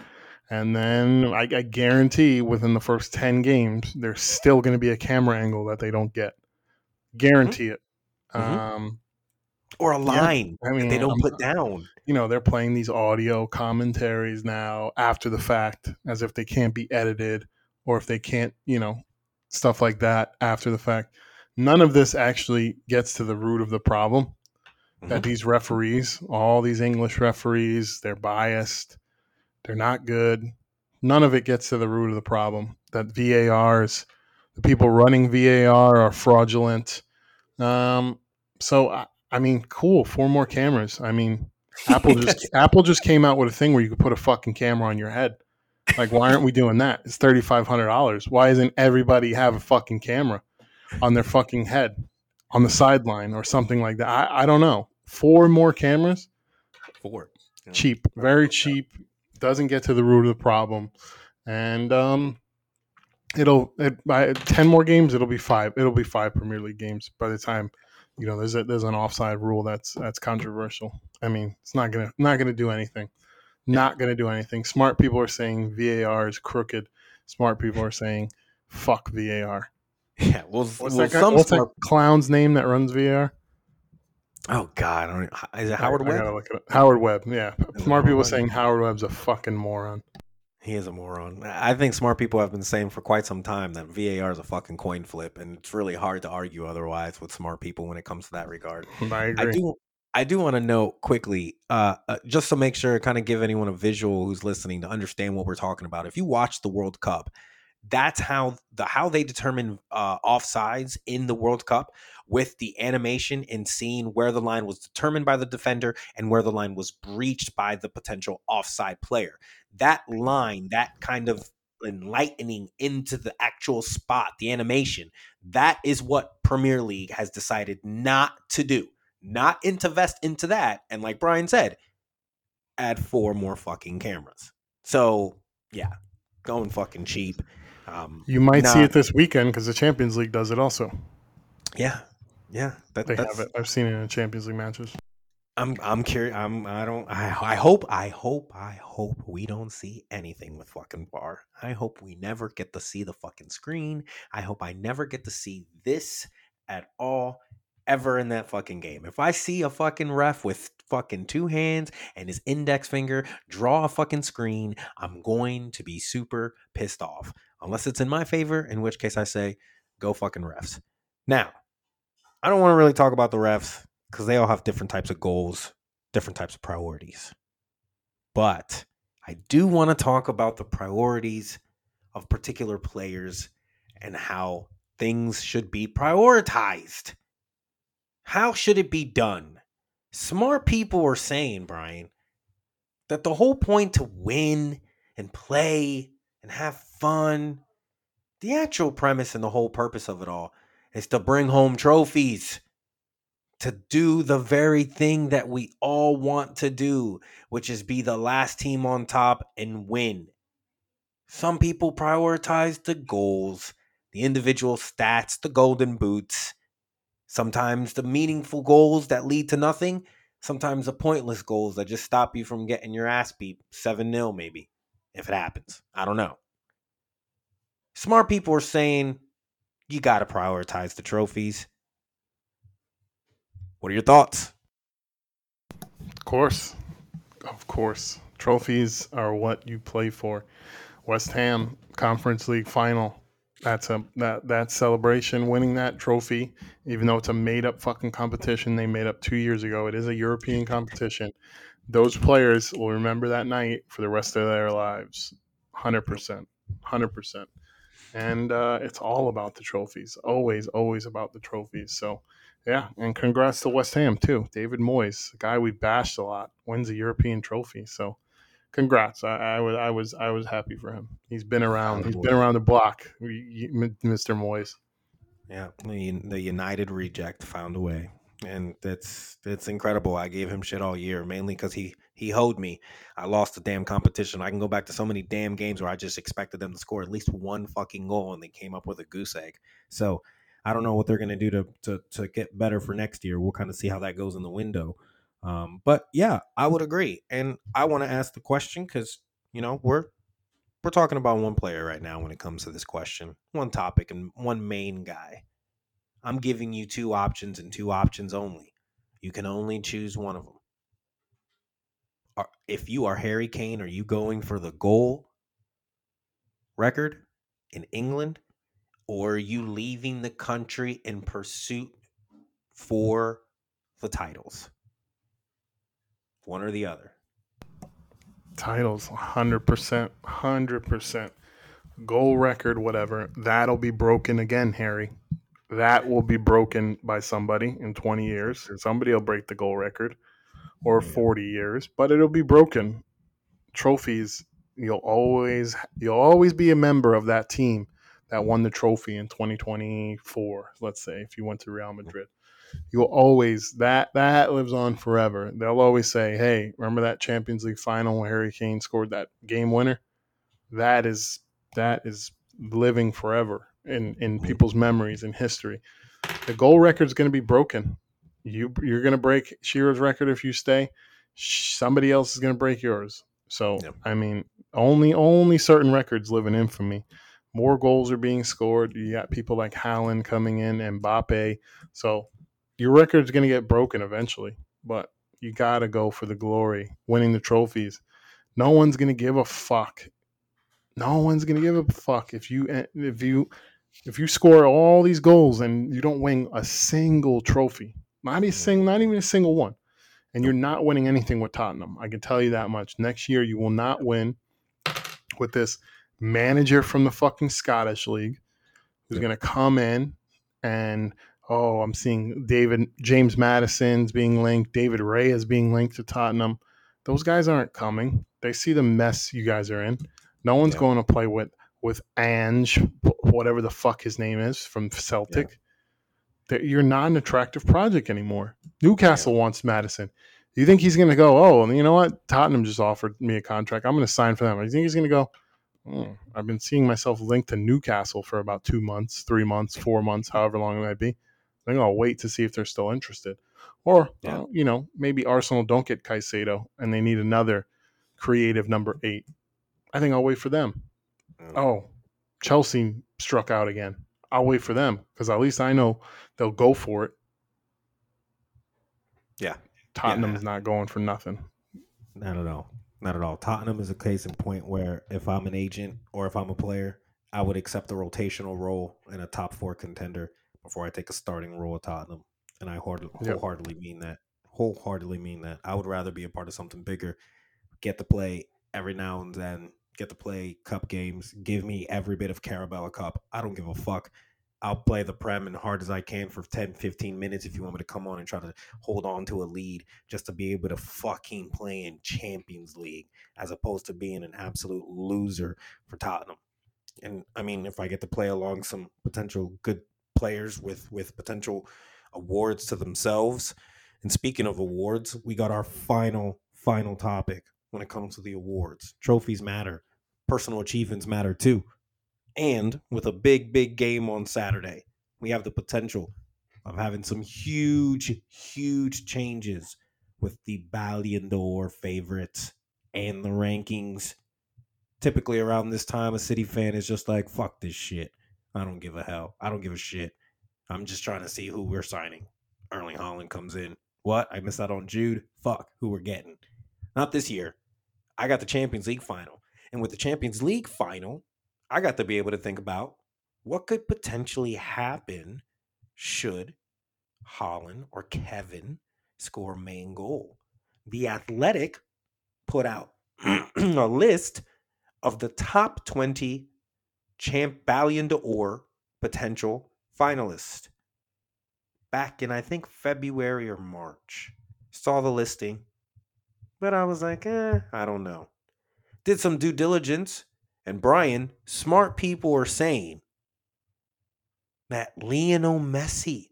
And then I, I guarantee within the first 10 games, there's still going to be a camera angle that they don't get. Guarantee mm-hmm. it. Mm-hmm. Um, or a line yeah, I mean, they don't put down. You know, they're playing these audio commentaries now after the fact, as if they can't be edited, or if they can't, you know, stuff like that after the fact. None of this actually gets to the root of the problem. mm-hmm. that these referees, all these English referees, they're biased, they're not good. None of it gets to the root of the problem. That VARs, the people running VAR are fraudulent. Um, so I, I mean, cool, four more cameras. I mean, Apple just Apple just came out with a thing where you could put a fucking camera on your head. Like, why aren't we doing that? It's thirty five hundred dollars. Why isn't everybody have a fucking camera on their fucking head on the sideline or something like that? I, I don't know. Four more cameras. Four. Yeah. Cheap, very cheap. Doesn't get to the root of the problem, and um, it'll it, by ten more games. It'll be five. It'll be five Premier League games by the time you know there's a, there's an offside rule that's that's controversial. I mean, it's not gonna not gonna do anything. Not gonna do anything. Smart people are saying VAR is crooked. Smart people are saying fuck VAR. Yeah, well, what's, well, that, guy, what's smart... that clown's name that runs VAR? Oh God, I don't, is it Howard I, Webb? I Howard Webb. Yeah, smart people saying Howard Webb's a fucking moron. He is a moron. I think smart people have been saying for quite some time that VAR is a fucking coin flip, and it's really hard to argue otherwise with smart people when it comes to that regard. I agree. I do. I do want to note quickly, uh, uh, just to make sure, kind of give anyone a visual who's listening to understand what we're talking about. If you watch the World Cup, that's how the how they determine uh, offsides in the World Cup with the animation and seeing where the line was determined by the defender and where the line was breached by the potential offside player. That line, that kind of enlightening into the actual spot, the animation, that is what Premier League has decided not to do. Not invest into that. And like Brian said, add four more fucking cameras. So yeah, going fucking cheap. Um, you might see it this weekend because the Champions League does it also. Yeah, yeah, that, they have it. I've seen it in Champions League matches. I'm I'm curious. I'm I don't I I hope I hope I hope we don't see anything with fucking VAR. I hope we never get to see the fucking screen. I hope I never get to see this at all ever in that fucking game. If I see a fucking ref with fucking two hands and his index finger draw a fucking screen, I'm going to be super pissed off. Unless it's in my favor, in which case I say, go fucking refs. Now, I don't want to really talk about the refs because they all have different types of goals, different types of priorities. But I do want to talk about the priorities of particular players and how things should be prioritized. How should it be done? Smart people are saying, Brian, that the whole point to win and play and have fun, the actual premise and the whole purpose of it all is to bring home trophies, to do the very thing that we all want to do, which is be the last team on top and win. Some people prioritize the goals, the individual stats, the golden boots, sometimes the meaningful goals that lead to nothing, sometimes the pointless goals that just stop you from getting your ass beat 7 0, maybe, if it happens. I don't know. Smart people are saying you got to prioritize the trophies. What are your thoughts? Of course. Of course. Trophies are what you play for. West Ham Conference League final. That's a that that celebration winning that trophy, even though it's a made up fucking competition they made up 2 years ago. It is a European competition. Those players will remember that night for the rest of their lives. 100%. 100% and uh, it's all about the trophies. Always, always about the trophies. So, yeah, and congrats to West Ham too. David Moyes, a guy we bashed a lot, wins a European trophy. So, congrats. I, I was, I was, I was happy for him. He's been around. He's been around the block, Mr. Moyes. Yeah, the United reject found a way and that's that's incredible. I gave him shit all year, mainly because he he hoed me. I lost the damn competition. I can go back to so many damn games where I just expected them to score at least one fucking goal, and they came up with a goose egg. So I don't know what they're gonna do to to to get better for next year. We'll kind of see how that goes in the window. Um, but yeah, I would agree, and I want to ask the question because you know we're we're talking about one player right now when it comes to this question, one topic, and one main guy. I'm giving you two options and two options only. You can only choose one of them. If you are Harry Kane, are you going for the goal record in England or are you leaving the country in pursuit for the titles? One or the other. Titles, hundred percent, hundred percent. Goal record, whatever. That'll be broken again, Harry. That will be broken by somebody in twenty years. Somebody will break the goal record, or forty years, but it'll be broken. Trophies, you'll always you'll always be a member of that team that won the trophy in 2024 let's say if you went to real madrid. You'll always that that lives on forever. They'll always say hey remember that champions league final where harry kane scored that game winner? That is that is living forever in in people's memories and history the goal record is going to be broken you you're going to break Shearer's record if you stay somebody else is going to break yours so yep. i mean only only certain records live in infamy more goals are being scored. You got people like Haaland coming in and Mbappe. So your record's going to get broken eventually, but you got to go for the glory, winning the trophies. No one's going to give a fuck. No one's going to give a fuck if you eh, if you if you score all these goals and you don't win a single trophy. Not a single, not even a single one. And you're not winning anything with Tottenham. I can tell you that much. Next year you will not win with this manager from the fucking Scottish League who's going to come in and oh, I'm seeing David James Maddison's being linked, David Ray is being linked to Tottenham. Those guys aren't coming. They see the mess you guys are in. No one's yeah. going to play with with Ange, whatever the fuck his name is from Celtic. Yeah. You're not an attractive project anymore. Newcastle yeah. wants Do You think he's going to go? Oh, you know what? Tottenham just offered me a contract. I'm going to sign for them. Do You think he's going to go? Oh, I've been seeing myself linked to Newcastle for about two months, three months, four months, however long it might be. I think I'll wait to see if they're still interested. Or, yeah. uh, you know, maybe Arsenal don't get Caicedo and they need another creative number eight. I think I'll wait for them. Oh, Chelsea struck out again. I'll wait for them because at least I know they'll go for it. Yeah. Tottenham's yeah. not going for nothing. Not at all. Not at all. Tottenham is a case in point where if I'm an agent or if I'm a player, I would accept a rotational role in a top four contender before I take a starting role at Tottenham. And I wholeheartedly mean that. Wholeheartedly mean that. I would rather be a part of something bigger, get to play every now and then, get to play cup games, give me every bit of Carabao Cup. I don't give a fuck. I'll play the Prem and hard as I can for 10, 15 minutes if you want me to come on and try to hold on to a lead just to be able to fucking play in Champions League as opposed to being an absolute loser for Tottenham. And I mean, if I get to play along some potential good players with with potential awards to themselves. And speaking of awards, we got our final final topic when it comes to the awards. Trophies matter. Personal achievements matter too. And with a big, big game on Saturday, we have the potential of having some huge, huge changes with the Ballon d'Or favorites and the rankings. Typically, around this time, a City fan is just like, fuck this shit. I don't give a hell. I don't give a shit. I'm just trying to see who we're signing. Erling Haaland comes in. What? I missed out on Jude. Fuck, who we're getting. Not this year. I got the Champions League final. And with the Champions League final, I got to be able to think about what could potentially happen should Haaland or Kevin score main goal. The Athletic put out a list of the top 20 champ Ballon d'Or potential finalists back in I think February or March. Saw the listing, but I was like, eh, I don't know. Did some due diligence and Brian, smart people are saying that Lionel Messi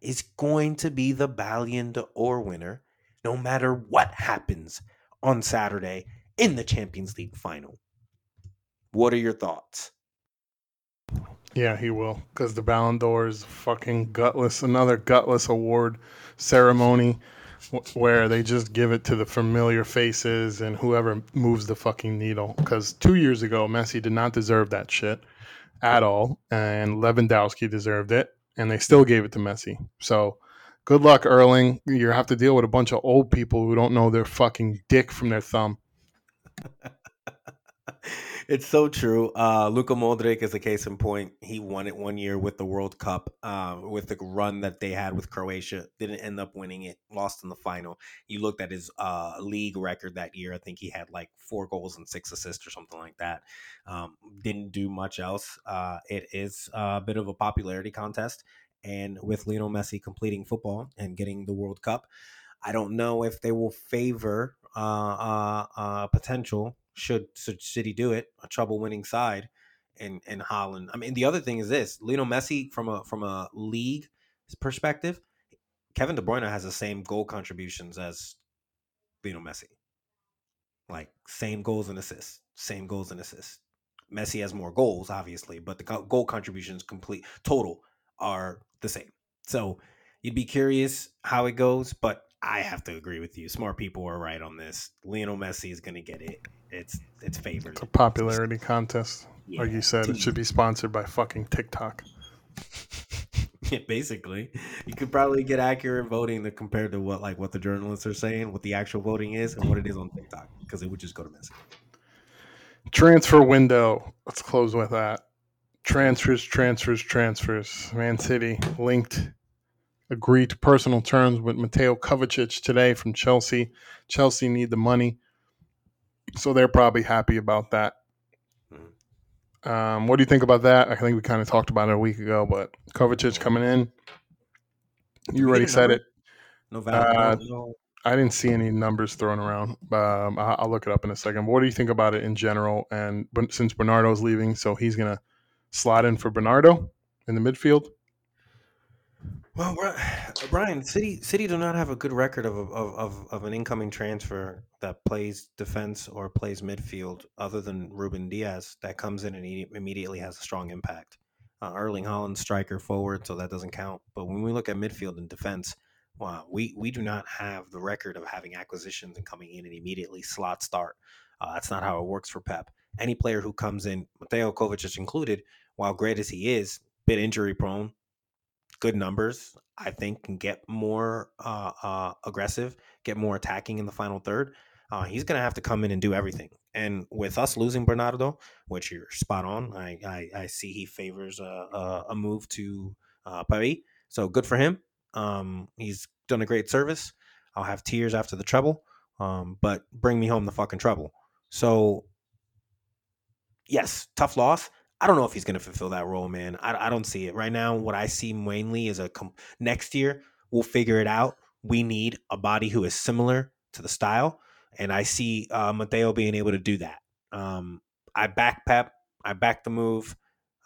is going to be the Ballon d'Or winner no matter what happens on Saturday in the Champions League final. What are your thoughts? Yeah, he will, because the Ballon d'Or is fucking gutless. Another gutless award ceremony where they just give it to the familiar faces and whoever moves the fucking needle. Because two years ago, Messi did not deserve that shit at all, and Lewandowski deserved it, and they still gave it to Messi. So good luck, Erling. You have to deal with a bunch of old people who don't know their fucking dick from their thumb. it's so true. Uh, Luka Modric is a case in point. He won it one year with the World Cup, uh, with the run that they had with Croatia. Didn't end up winning it, lost in the final. You looked at his uh, league record that year. I think he had like four goals and six assists or something like that. Um, didn't do much else. Uh, it is a bit of a popularity contest. And with Lionel Messi completing football and getting the World Cup, I don't know if they will favor uh, uh, uh, potential should, should City do it, a treble winning side in in Haaland. I mean, the other thing is this: Lionel Messi from a from a league perspective, Kevin De Bruyne has the same goal contributions as Lionel Messi. Like same goals and assists, same goals and assists. Messi has more goals, obviously, but the goal contributions complete total are the same. So you'd be curious how it goes, but I have to agree with you. Smart people are right on this. Lionel Messi is going to get it. It's it's favored. It's a popularity contest. Yeah, like you said, it should be sponsored by fucking TikTok. yeah, basically, you could probably get accurate voting to compared to what like what the journalists are saying, what the actual voting is, and what it is on TikTok, because it would just go to Messi. Transfer window. Let's close with that. Transfers, transfers, transfers. Man City linked agreed to personal terms with Mateo Kovacic today from Chelsea. Chelsea need the money, so they're probably happy about that. Mm-hmm. Um, what do you think about that? I think we kind of talked about it a week ago, but Kovacic coming in. You already said it. No uh, I didn't see any numbers thrown around. Um, I'll look it up in a second. But what do you think about it in general? And since Bernardo's leaving, so he's gonna slot in for Bernardo in the midfield. Well, Brian, City City do not have a good record of, of of of an incoming transfer that plays defense or plays midfield, other than Ruben Dias, that comes in and immediately has a strong impact. Uh, Erling Haaland, striker forward, so that doesn't count. But when we look at midfield and defense, we we do not have the record of having acquisitions and coming in and immediately slot start. Uh, that's not how it works for Pep. Any player who comes in, Mateo Kovacic included, while great as he is, bit injury prone, good numbers, I think can get more uh, uh, aggressive, get more attacking in the final third. Uh, he's going to have to come in and do everything. And with us losing Bernardo, which you're spot on, I I, I see he favors a, a, move to uh, Paris. So good for him. Um, he's done a great service. I'll have tears after the treble, um, but bring me home the fucking treble. So yes, tough loss. I don't know if he's going to fulfill that role, man. I, I don't see it right now. What I see mainly is a com- next year we'll figure it out. We need a body who is similar to the style, and I see uh, Mateo being able to do that. Um, I back Pep. I back the move.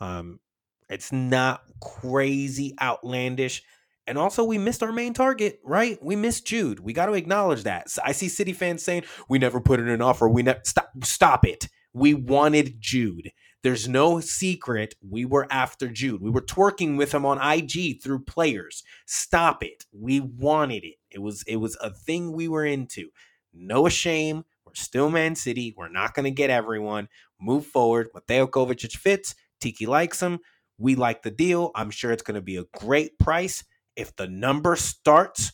Um, it's not crazy outlandish. And also, we missed our main target, right? We missed Jude. We got to acknowledge that. I see City fans saying we never put in an offer. We never stop. Stop it. We wanted Jude. There's no secret. We were after Jude. We were twerking with him on IG through players. Stop it. We wanted it. It was it was a thing we were into. No shame. We're still Man City. We're not going to get everyone. Move forward. Mateo Kovacic fits. Txiki likes him. We like the deal. I'm sure it's going to be a great price. If the number starts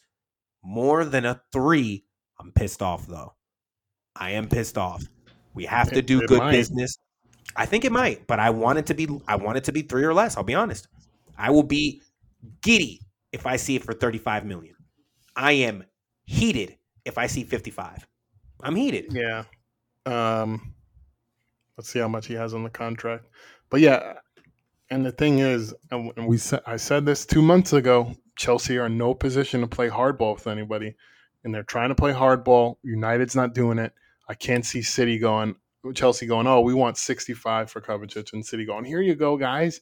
more than a three, I'm pissed off though. I am pissed off. We have to do good business. I think it might, but I want it to be I want it to be three or less. I'll be honest. I will be giddy if I see it for 35 million. I am heated if I see 55. I'm heated. Yeah. Um let's see how much he has on the contract. But yeah, and the thing is, and we said I said this 2 months ago, Chelsea are in no position to play hardball with anybody. And they're trying to play hardball. United's not doing it. I can't see City going, Chelsea going, oh, we want 65 for Kovacic, and City going, here you go, guys.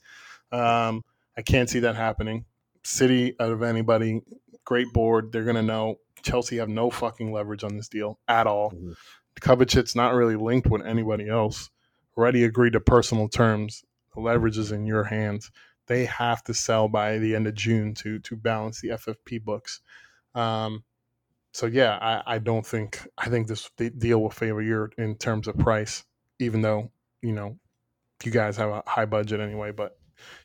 Um, I can't see that happening. City, out of anybody, great board. They're going to know Chelsea have no fucking leverage on this deal at all. Mm-hmm. Kovacic's not really linked with anybody else. Already agreed to personal terms. The leverage is in your hands. They have to sell by the end of June to to balance the FFP books. Um, so yeah, I, I don't think I think this deal will favor you in terms of price, even though you know you guys have a high budget anyway. But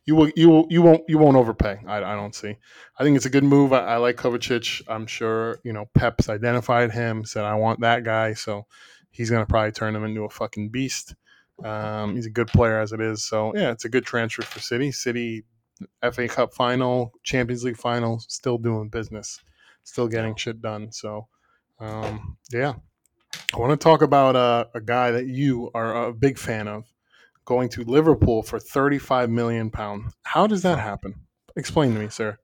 you will you will you won't you won't overpay. I, I don't see. I think it's a good move. I, I like Kovacic. I'm sure you know Pep's identified him, said I want that guy, so he's gonna probably turn him into a fucking beast. Um, he's a good player as it is. So yeah, it's a good transfer for City. City FA Cup final, Champions League final, still doing business, still getting shit done. So um, yeah, I want to talk about uh, a guy that you are a big fan of going to Liverpool for 35 million pounds. How does that happen? Explain to me, sir.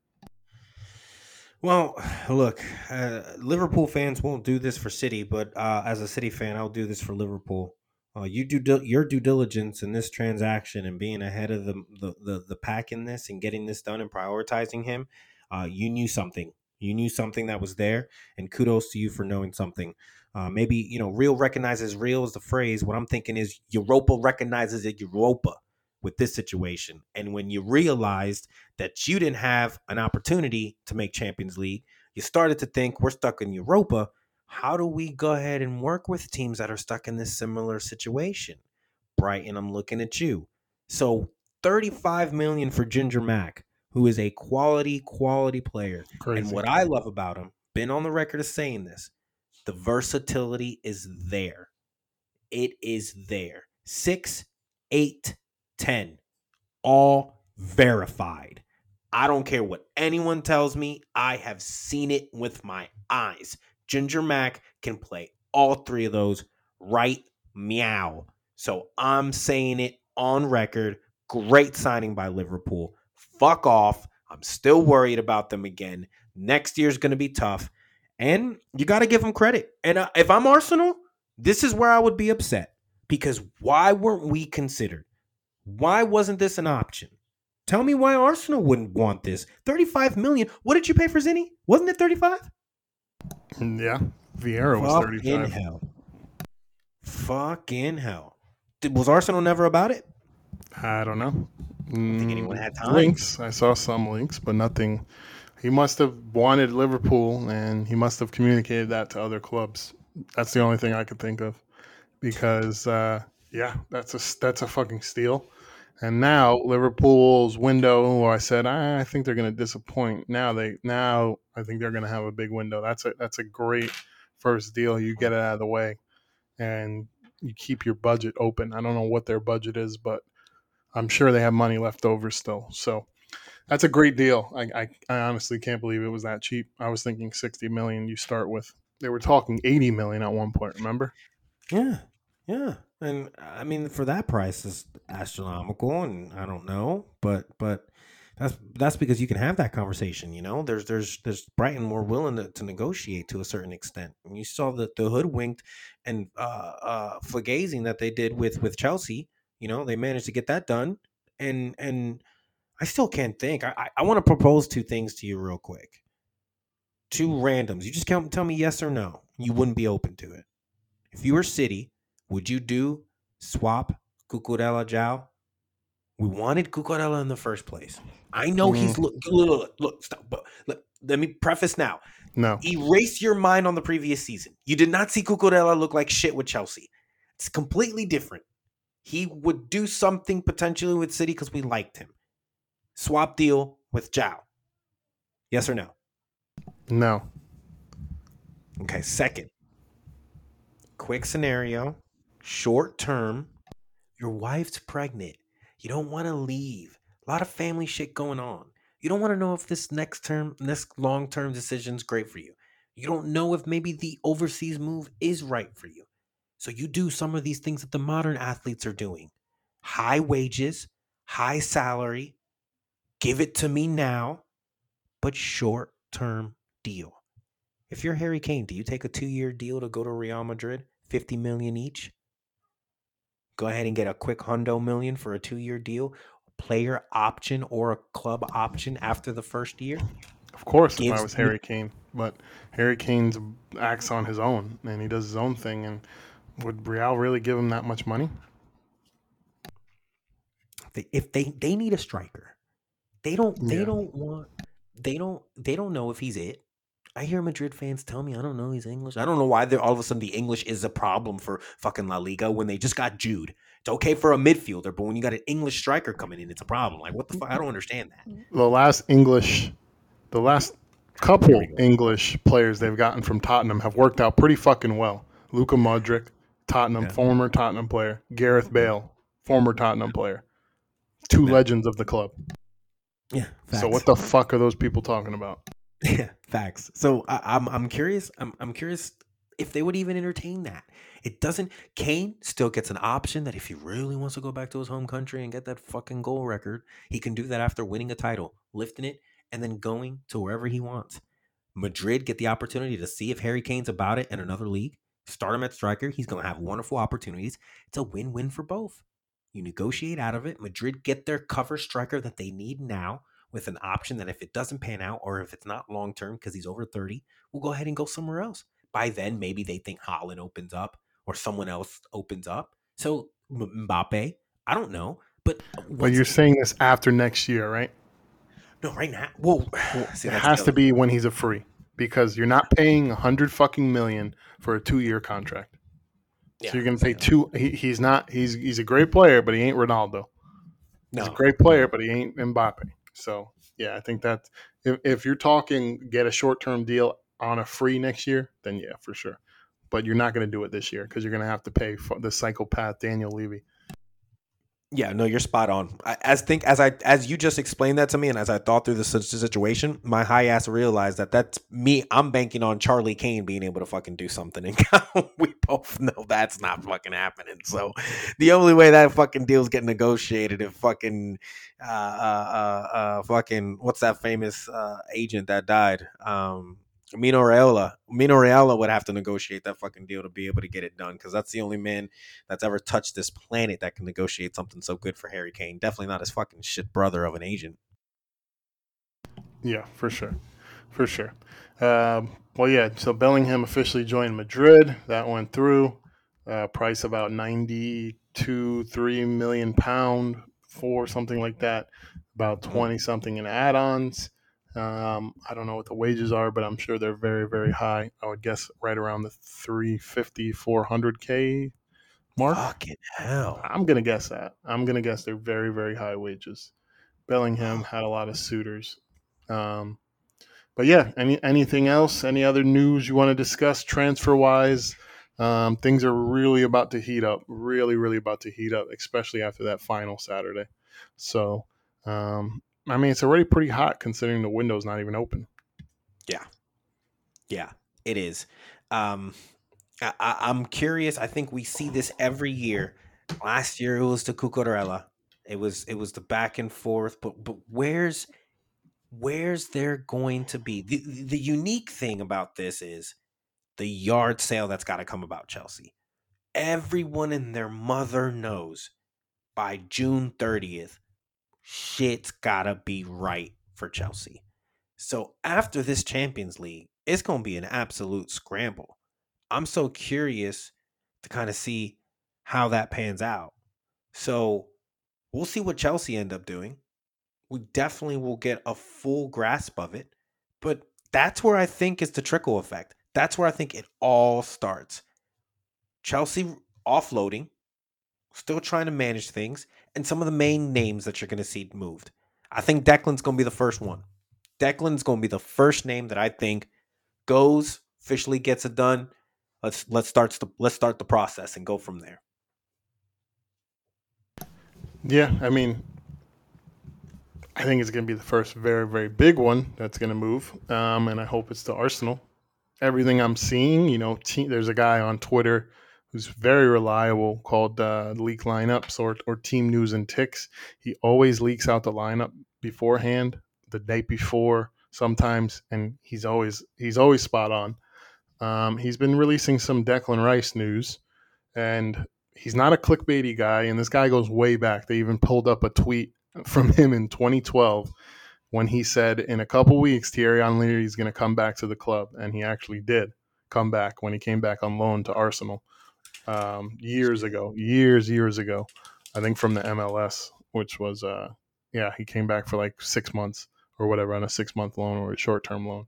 Well, look, uh, Liverpool fans won't do this for City, but uh, as a City fan, I'll do this for Liverpool. Uh, you do your due diligence in this transaction and being ahead of the, the the, the pack in this and getting this done and prioritizing him. Uh, you knew something. You knew something that was there, and kudos to you for knowing something. Uh, maybe you know, real recognizes real is the phrase. What I'm thinking is Europa recognizes it Europa with this situation. And when you realized that you didn't have an opportunity to make Champions League, you started to think we're stuck in Europa. How do we go ahead and work with teams that are stuck in this similar situation? Brighton, I'm looking at you. So 35 million for Ginger Mac, who is a quality, quality player. Crazy. And what I love about him, been on the record of saying this, the versatility is there. It is there. Six, eight, ten, all verified. I don't care what anyone tells me. I have seen it with my eyes. Ginger Mac can play all three of those right meow. So I'm saying it on record. Great signing by Liverpool. Fuck off. I'm still worried about them again. Next year's going to be tough. And you got to give them credit. And uh, if I'm Arsenal, this is where I would be upset because why weren't we considered? Why wasn't this an option? Tell me why Arsenal wouldn't want this. 35 million. What did you pay for Zinni? Wasn't it 35? Mm, yeah. Vieira was Fuck 35. In hell. Fucking hell. Did, was Arsenal never about it? I don't know. Mm, think anyone had time? Links. I saw some links, but nothing. He must have wanted Liverpool and he must have communicated that to other clubs. That's the only thing I could think of. Because uh, yeah, that's a that's a fucking steal. And now Liverpool's window, where I said I think they're going to disappoint. Now they now I think they're going to have a big window. That's a that's a great first deal. You get it out of the way, and you keep your budget open. I don't know what their budget is, but I'm sure they have money left over still. So that's a great deal. I, I, I honestly can't believe it was that cheap. I was thinking 60 million. You start with they were talking 80 million at one point. Remember? Yeah, yeah. And I mean, for that price is astronomical, and I don't know, but but that's that's because you can have that conversation. You know, there's there's there's Brighton more willing to, to negotiate to a certain extent. And you saw the the hoodwinked and uh uh flagazing that they did with with Chelsea. You know, they managed to get that done, and and I still can't think. I I, I want to propose two things to you real quick. Two randoms. You just can't tell me yes or no. You wouldn't be open to it. If you were City would you do swap Cucurella João? We wanted Cucurella in the first place. I know mm. he's look, look, look, look, stop, but look, let me preface now. No. Erase your mind on the previous season. You did not see Cucurella look like shit with Chelsea. It's completely different. He would do something potentially with City because we liked him. Swap deal with João. Yes or no? No. Okay, second. Quick scenario short term, your wife's pregnant. You don't want to leave. A lot of family shit going on. You don't want to know if this next term, this long term decision is great for you. You don't know if maybe the overseas move is right for you. So you do some of these things that the modern athletes are doing high wages, high salary, give it to me now, but short term deal. If you're Harry Kane, do you take a two year deal to go to Real Madrid, 50 million each? go ahead and get a quick hundo million for a two year deal, player option or a club option after the first year? Of course, if I was Harry Kane, but Harry Kane's acts on his own and he does his own thing. And would Real really give him that much money? If they they need a striker, they don't they yeah. don't want they don't they don't know if he's it. I hear Madrid fans tell me I don't know he's English. I don't know why all of a sudden the English is a problem for fucking La Liga when they just got Jude. It's okay for a midfielder, but when you got an English striker coming in, it's a problem. Like what the fuck? I don't understand that. The last English, the last couple English players they've gotten from Tottenham have worked out pretty fucking well. Luka Modric Tottenham, yeah. former Tottenham player. Gareth Bale, former Tottenham player. Two yeah. legends of the club. Yeah. Facts. So what the fuck are those people talking about? Yeah, facts. So I, am I'm, I'm curious. I'm I'm curious if they would even entertain that. It doesn't. Kane still gets an option that if he really wants to go back to his home country and get that fucking goal record, he can do that after winning a title, lifting it, and then going to wherever he wants. Madrid get the opportunity to see if Harry Kane's about it in another league. Start him at striker. He's going to have wonderful opportunities. It's a win win for both. You negotiate out of it. Madrid get their cover striker that they need now with an option that if it doesn't pan out or if it's not long term because he's over 30, we'll go ahead and go somewhere else. By then, maybe they think Haaland opens up or someone else opens up. So Mbappe, I don't know. But but you're saying this after next year, right? No, right now. Well, see, it has to be when he's a free because you're not paying a hundred fucking million for a two year contract. Yeah, so you're gonna pay two. He, he's not. He's he's a great player, but he ain't Ronaldo. He's a great player, but he ain't Mbappe. So yeah, I think that if, if you're talking get a short term deal on a free next year, then yeah, for sure. But you're not going to do it this year because you're going to have to pay for the psychopath Daniel Levy. Yeah, no, you're spot on. I, as think as I as you just explained that to me, and as I thought through the situation, my high ass realized that that's me. I'm banking on Charlie Kane being able to fucking do something, and we both know that's not fucking happening. So the only way that fucking deal's getting negotiated if fucking uh uh uh, uh fucking what's that famous uh agent that died um Mino Raiola, Mino Raiola would have to negotiate that fucking deal to be able to get it done because that's the only man that's ever touched this planet that can negotiate something so good for Harry Kane. Definitely not his fucking shit brother of an agent. Yeah, for sure, for sure. Um, well, yeah. So Bellingham officially joined Madrid. That went through. Uh, price about ninety-two, three million pound for something like that. About mm-hmm. twenty something in add-ons. Um, I don't know what the wages are, but I'm sure they're very, very high. I would guess right around the 350, 400K mark. Fucking hell. I'm going to guess that. I'm going to guess they're very, very high wages. Bellingham had a lot of suitors. Um, but yeah, any anything else? Any other news you want to discuss transfer wise? Um, things are really about to heat up. Really, really about to heat up, especially after that final Saturday. So um, I mean, it's already pretty hot considering the window's not even open. Yeah, yeah, it is. Um, I, am curious. I think we see this every year. Last year it was the Cucurella. It was it was the back and forth. But but where's where's there going to be the the unique thing about this is the yard sale that's got to come about Chelsea. Everyone and their mother knows by June 30th shit's gotta be right for Chelsea. So after this Champions League, it's gonna be an absolute scramble. I'm so curious to kind of see how that pans out. So we'll see what Chelsea end up doing. We definitely will get a full grasp of it. But that's where I think is the trickle effect. That's where I think it all starts. Chelsea offloading, still trying to manage things, and some of the main names that you're going to see moved. I think Declan's going to be the first one. Declan's going to be the first name that I think goes officially gets it done. Let's let's start the let's start the process and go from there. Yeah, I mean, I think it's going to be the first very very big one that's going to move, um, and I hope it's to Arsenal. Everything I'm seeing, you know, there's a guy on Twitter who's very reliable called uh, Leak Lineups or, or Team News and Ticks. He always leaks out the lineup beforehand, the day before sometimes, and he's always he's always spot on. Um, he's been releasing some Declan Rice news, and he's not a clickbaity guy. And this guy goes way back. They even pulled up a tweet from him in 2012 when he said, "In a couple weeks, Thierry Henry is going to come back to the club," and he actually did come back when he came back on loan to Arsenal um, years ago, years, years ago. I think from the MLS, which was, uh, yeah, he came back for like six months or whatever on a six month loan or a short term loan.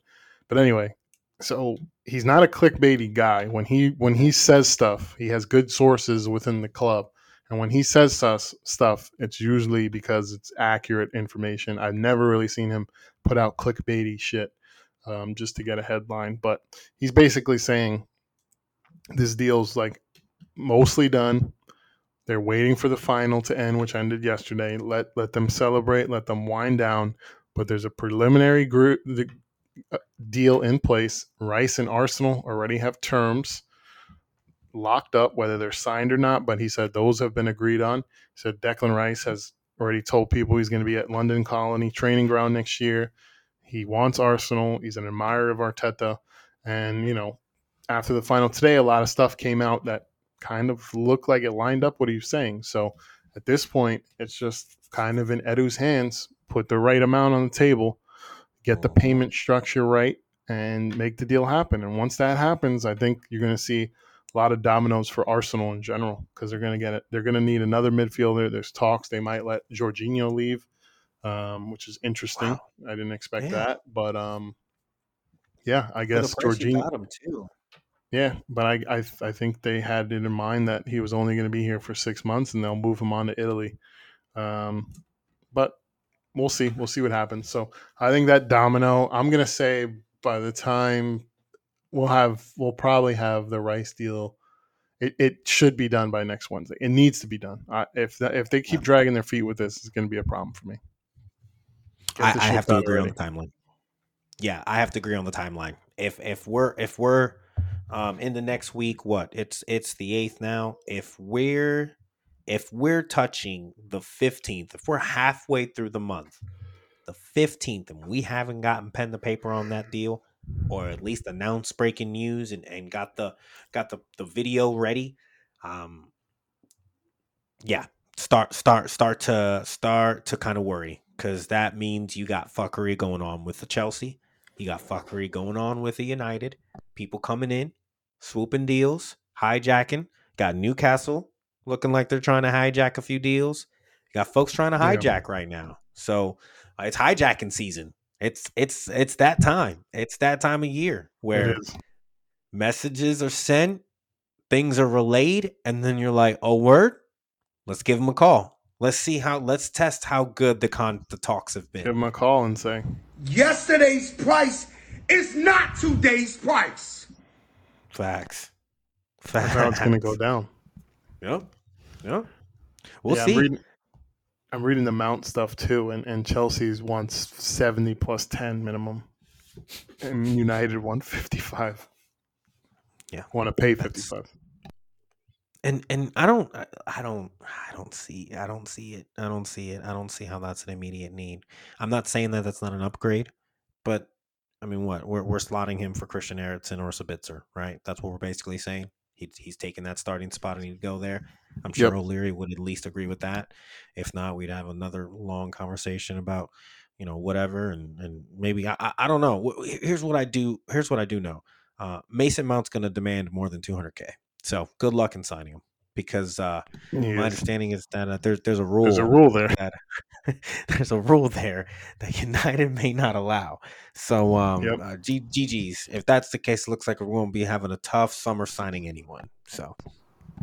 But anyway, so he's not a clickbaity guy. When he when he says stuff, he has good sources within the club. And when he says stuff, it's usually because it's accurate information. I've never really seen him put out clickbaity shit um, just to get a headline. But he's basically saying this deal's like mostly done. They're waiting for the final to end, which ended yesterday. Let let them celebrate, let them wind down. But there's a preliminary group the, uh, deal in place. Rice and Arsenal already have terms locked up, whether they're signed or not. But he said those have been agreed on. He said Declan Rice has already told people he's going to be at London Colney training ground next year. He wants Arsenal. He's an admirer of Arteta. And, you know, after the final today, a lot of stuff came out that kind of looked like it lined up what he was saying. So at this point, it's just kind of in Edu's hands. Put the right amount on the table, get the payment structure right, and make the deal happen. And once that happens, I think you're going to see a lot of dominoes for Arsenal in general because they're going to get it. They're going to need another midfielder. There's talks they might let Jorginho leave, um, which is interesting. Wow. I didn't expect yeah. that, but um, yeah, I guess Jorginho. Yeah, but I, I I think they had it in mind that he was only going to be here for six months, and they'll move him on to Italy. Um, but we'll see. We'll see what happens. So I think that domino. I'm going to say by the time we'll have we'll probably have the rice deal. It, it should be done by next Wednesday. It needs to be done. Uh, if that, if they keep dragging their feet with this, it's going to be a problem for me. I, I, have to agree already. on the timeline. Yeah, I have to agree on the timeline. If if we're if we're um, in the next week, what it's it's the eighth now. If we're if we're touching the fifteenth, if we're halfway through the month, the fifteenth, and we haven't gotten pen to paper on that deal, or at least announced breaking news and, and got the got the, the video ready um yeah start start start to start to kind of worry because that means you got fuckery going on with the chelsea you got fuckery going on with the united. People coming in swooping deals hijacking. Got newcastle looking like they're trying to hijack a few deals. You got folks trying to hijack yeah. right now. So uh, it's hijacking season. It's it's it's that time. It's that time of year where messages are sent, things are relayed, and then you're like, "Oh, word, let's give them a call. Let's see how. Let's test how good the con the talks have been. Give them a call and say, yesterday's price is not today's price. Facts. Facts. That's how it's gonna go down. Yep. Yep. We'll yeah, see. I'm reading, I'm reading the Mount stuff too, and, and Chelsea's wants 70 plus 10 minimum, and United 155. Yeah, want to pay 55. And and I don't I don't I don't see I don't see it I don't see it I don't see how that's an immediate need. I'm not saying that that's not an upgrade, but I mean what we're we're slotting him for Christian Eriksen or Sabitzer, right? That's what we're basically saying. He, he's taking that starting spot and he'd go there. I'm sure yep. O'Leary would at least agree with that. If not, we'd have another long conversation about, you know, whatever. And, and maybe, I, I don't know. Here's what I do. Here's what I do know. Uh, Mason Mount's going to demand more than 200K. So good luck in signing him because uh, my understanding is that uh, there's there's a rule. There's a rule there. That, there's a rule there that United may not allow. So um, yep. uh, G- GG's. If that's the case, it looks like we're going to be having a tough summer signing anyone. So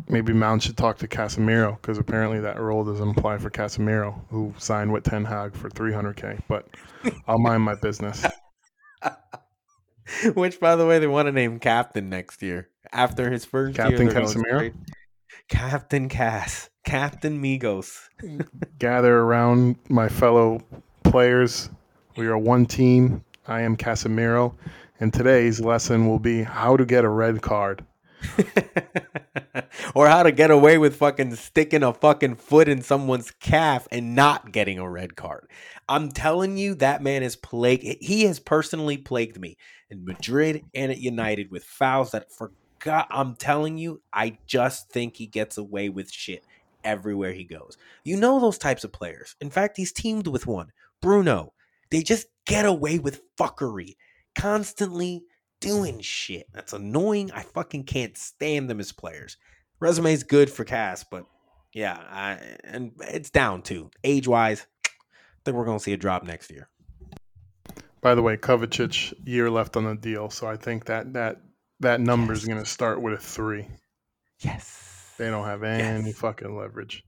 maybe Mount should talk to Casemiro because apparently that rule doesn't apply for Casemiro, who signed with Ten Hag for 300k. But I'll mind my business. Which, by the way, they want to name captain next year after his first Captain year. Casemiro. Captain Cass, Captain Migos. Gather around my fellow players. We are one team. I am Casemiro, and today's lesson will be how to get a red card. or how to get away with fucking sticking a fucking foot in someone's calf and not getting a red card. I'm telling you, that man is plagued. He has personally plagued me in Madrid and at United with fouls that for God, I'm telling you, I just think he gets away with shit everywhere he goes. You know those types of players. In fact, he's teamed with one, Bruno. They just get away with fuckery, constantly doing shit. That's annoying. I fucking can't stand them as players. Resume's good for Cass, but yeah, I, and it's down too. Age wise, I think we're gonna see a drop next year. By the way, Kovacic year left on the deal, so I think that that that number is going to start with a three. Yes. They don't have any yes. fucking leverage.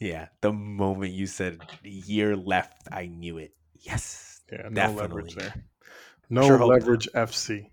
Yeah. The moment you said year left, I knew it. Yes. Yeah. No definitely. leverage there. No sure leverage FC.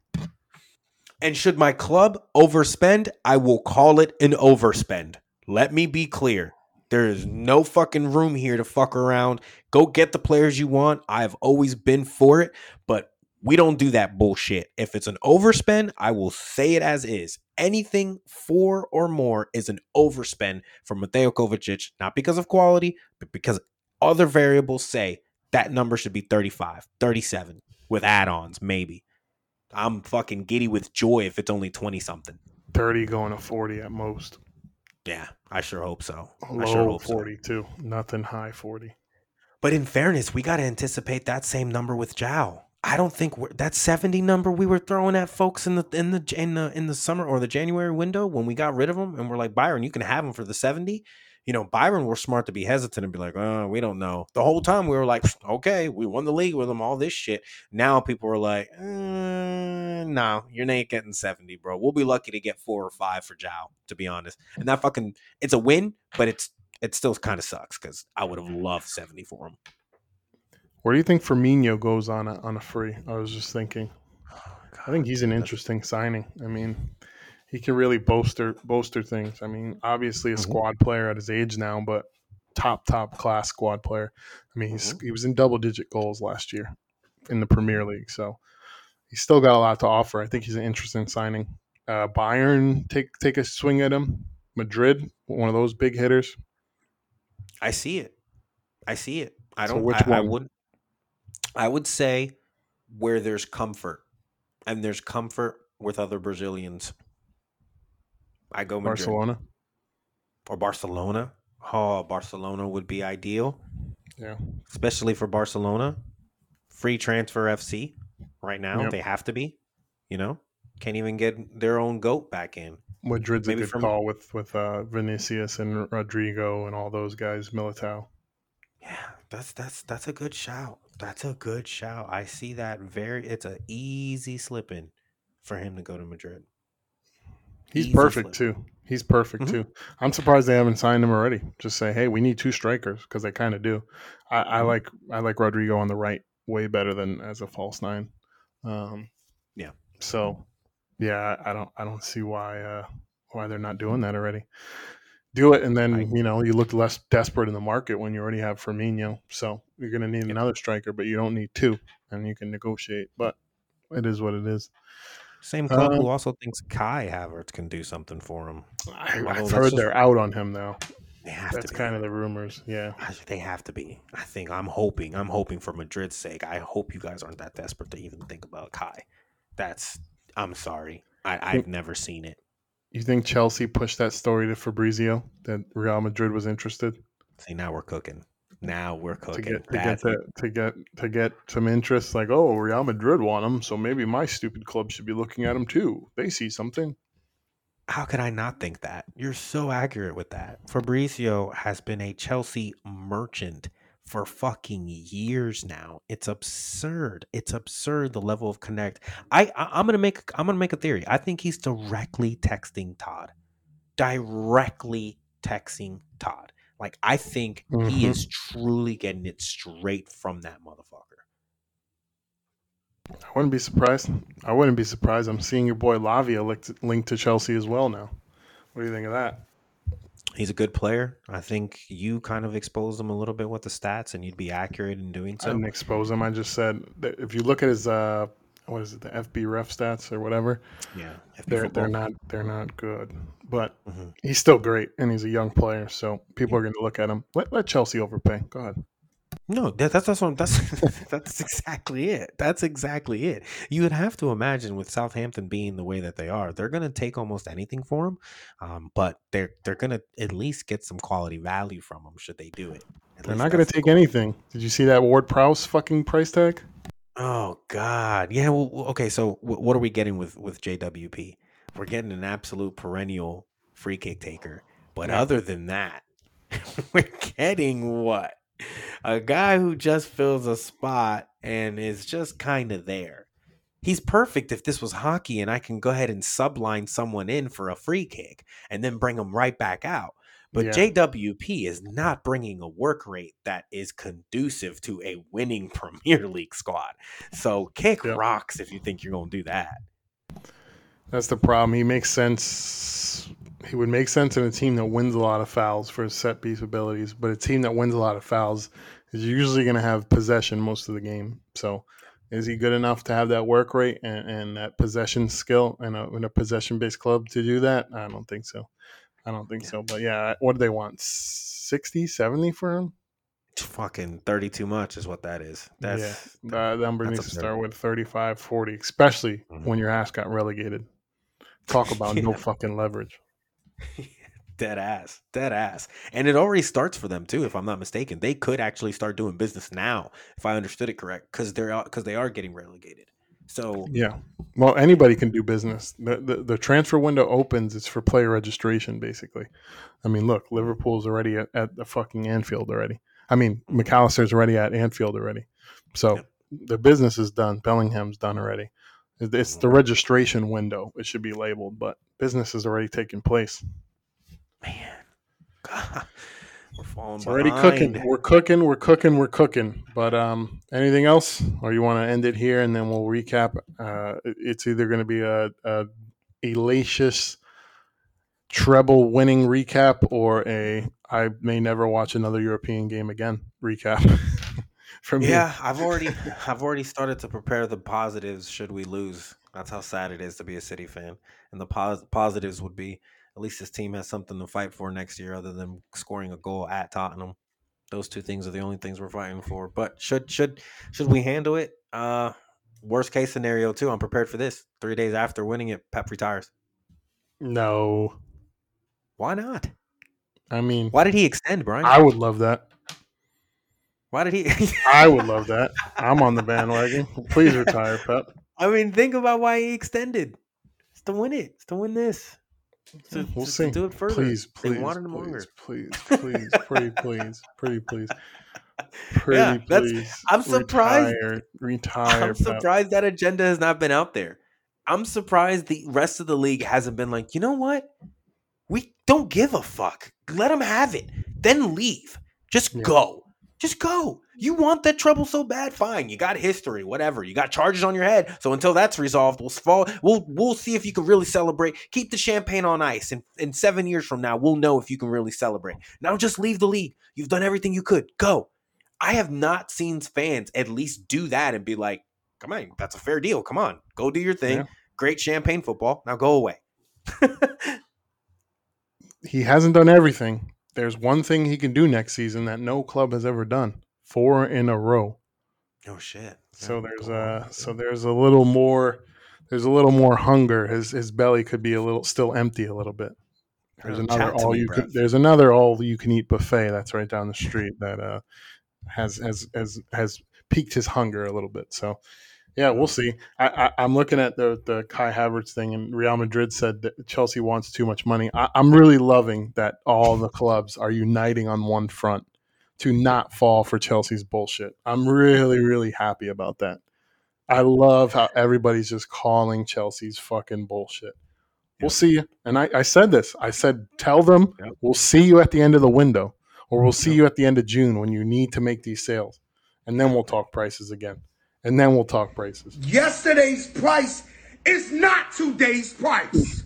And should my club overspend, I will call it an overspend. Let me be clear. There is no fucking room here to fuck around. Go get the players you want. I've always been for it, but we don't do that bullshit. If it's an overspend, I will say it as is. Anything four or more is an overspend for Mateo Kovacic, not because of quality, but because other variables say that number should be 35, 37 with add-ons, maybe. I'm fucking giddy with joy if it's only 20 something. 30 going to 40 at most. Yeah, I sure hope so. Low I sure hope 40 so. Nothing high 40. But in fairness, we got to anticipate that same number with João. I don't think we're, that 70 number we were throwing at folks in the in the in the in the summer or the January window when we got rid of them and we're like Bayern, you can have them for the 70. You know, Bayern were smart to be hesitant and be like, "Oh, we don't know." The whole time we were like, "Okay, we won the league with them, all this shit." Now people are like, uh, "No, you're not getting 70, bro. We'll be lucky to get 4 or 5 for João, to be honest." And that fucking it's a win, but it's it still kind of sucks cuz I would have loved 70 for him. Where do you think Firmino goes on a on a free? I was just thinking. I think he's an interesting signing. I mean, he can really bolster bolster things. I mean, obviously a Mhm. squad player at his age now, but top top class squad player. I mean, he's, he was in double digit goals last year in the Premier League, so he's still got a lot to offer. I think he's an interesting signing. Uh, Bayern take take a swing at him. Madrid, one of those big hitters. I see it. I see it. I don't. which I, I one? would. I would say where there's comfort, and there's comfort with other Brazilians. I go Madrid Barcelona. or Barcelona. Oh, Barcelona would be ideal, Yeah. especially for Barcelona. Free transfer FC right now. Yep. They have to be. You know, can't even get their own goat back in. Madrid's a Maybe good from- call with with uh, Vinicius and Rodrygo and all those guys. Militao. Yeah, that's that's that's a good shout. That's a good shout. I see that very. It's a easy slipping for him to go to Madrid. He's Easy perfect flip. too. He's perfect Mhm. too. I'm surprised they haven't signed him already. Just say, hey, we need two strikers because they kind of do. I, I Mhm. like I like Rodrygo on the right way better than as a false nine. Um, Yeah. So, yeah, I don't I don't see why uh, why they're not doing that already. Do it, and then I- you know you look less desperate in the market when you already have Firmino. So you're going to need another striker, but you don't need two, and you can negotiate. But it is what it is. Same club Uh, who also thinks Kai Havertz can do something for him. I, I've heard just- they're out on him though. They have That's to be. That's kind of the rumors. Yeah. They have to be. I think I'm hoping. I'm hoping for Madrid's sake. I hope you guys aren't that desperate to even think about Kai. That's. I'm sorry. I, I've never seen it. You think Chelsea pushed that story to Fabrizio that Real Madrid was interested See, now we're cooking. Now we're to cooking. get to That- get that, to get to get some interest? Like, oh, Real Madrid want him, so maybe my stupid club should be looking at him too. They see something. How could I not think that? You're so accurate with that. Fabrizio has been a Chelsea merchant for fucking years now. It's absurd. It's absurd the level of connect. I, I I'm gonna make I'm gonna make a theory. I think he's directly texting Todd. Directly texting Todd. Like I think he Mhm. is truly getting it straight from that motherfucker. I wouldn't be surprised. I wouldn't be surprised. I'm seeing your boy Lavia linked, linked to Chelsea as well now. What do you think of that? He's a good player. I think you kind of exposed him a little bit with the stats, and you'd be accurate in doing so. I didn't expose him. I just said that if you look at his uh, what is it, the FBref stats or whatever, Yeah, FB they're football. they're not they're not good. But Mhm. he's still great, and he's a young player, so people are going to look at him. Let let Chelsea overpay. Go ahead. No, that, that's that's what, that's that's exactly it. That's exactly it. You would have to imagine with Southampton being the way that they are, they're going to take almost anything for him, um, but they're they're going to at least get some quality value from him should they do it. At They're not going to the take goal. anything. Did you see that Ward Prowse fucking price tag? Oh God, yeah. Well, okay. So what are we getting with with JWP? We're getting an absolute perennial free kick taker. But Yeah. other than that, we're getting what a guy who just fills a spot and is just kind of there. He's perfect if this was hockey and I can go ahead and subline someone in for a free kick and then bring them right back out. But Yeah. JWP is not bringing a work rate that is conducive to a winning Premier League squad. So kick Yeah. rocks if you think you're going to do that. That's the problem. He makes sense. He would make sense in a team that wins a lot of fouls for his set piece abilities, but a team that wins a lot of fouls is usually going to have possession most of the game. So, is he good enough to have that work rate and, and that possession skill in a, in a possession based club to do that? I don't think so. I don't think yeah. so. But yeah, what do they want? 60, 70 for him? fucking 30 too much is what that is. That's, yeah, that number needs to start with 35, 40, especially mm-hmm. when your ass got relegated. Talk about yeah. no fucking leverage. dead ass, dead ass. And it already starts for them too, if I'm not mistaken. They could actually start doing business now, if I understood it correct, because they're because they are getting relegated. So yeah, well, anybody can do business. The, the, the transfer window opens. It's for player registration, basically. I mean, look, Liverpool's already at, at the fucking Anfield already. I mean, Mac Allister's already at Anfield already. So yep. the business is done. Bellingham's done already. It's the registration window. It should be labeled, but business has already taken place. Man, God, we're falling. It's already cooking. We're cooking. We're cooking. We're cooking. But um, anything else, or you want to end it here and then we'll recap? Uh, it's either going to be a, a elacious treble winning recap or a I may never watch another European game again recap. From yeah, I've already I've already started to prepare the positives should we lose. That's how sad it is to be a City fan. And the pos- positives would be at least this team has something to fight for next year other than scoring a goal at Tottenham. Those two things are the only things we're fighting for. But should should should we handle it? Uh worst case scenario too. I'm prepared for this. 3 days after winning it, Pep retires. No. Why not? I mean, why did he extend, Brian? I would love that. Why did he? I would love that. I'm on the bandwagon. Please retire, Pep. I mean, think about why he extended. It's to win it. It's to win this. To, we'll to. To do it further. Please, please, they wanted please, longer. Please, please, pretty please, pretty please. Pretty yeah, please. I'm surprised. Retire, retire I'm surprised that agenda has not been out there. I'm surprised the rest of the league hasn't been like, you know what? We don't give a fuck. Let them have it. Then leave. Just yeah. go. Just go. You want that trouble so bad? Fine. You got history, whatever. You got charges on your head. So until that's resolved, we'll fall. We'll we'll see if you can really celebrate. Keep the champagne on ice, and in seven years from now, we'll know if you can really celebrate. Now just leave the league. You've done everything you could. Go. I have not seen fans at least do that and be like, "Come on, that's a fair deal. Come on, go do your thing. Yeah. Great champagne football. Now go away." he hasn't done everything. There's one thing he can do next season that no club has ever done. Four in a row. Oh shit. So there's a so there's a little more there's a little more hunger. His his belly could be a little still empty a little bit. There's another all me, you can, there's another all you can eat buffet that's right down the street that uh has has has has piqued his hunger a little bit. So yeah, we'll see. I, am looking at the the Kai Havertz thing, and Real Madrid said that Chelsea wants too much money. I, I'm really loving that all the clubs are uniting on one front to not fall for Chelsea's bullshit. I'm really, really happy about that. I love how everybody's just calling Chelsea's fucking bullshit. We'll see you. And I, I, said this. I said, tell them we'll see you at the end of the window, or we'll see you at the end of June when you need to make these sales, and then we'll talk prices again and then we'll talk prices. Yesterday's price is not today's price.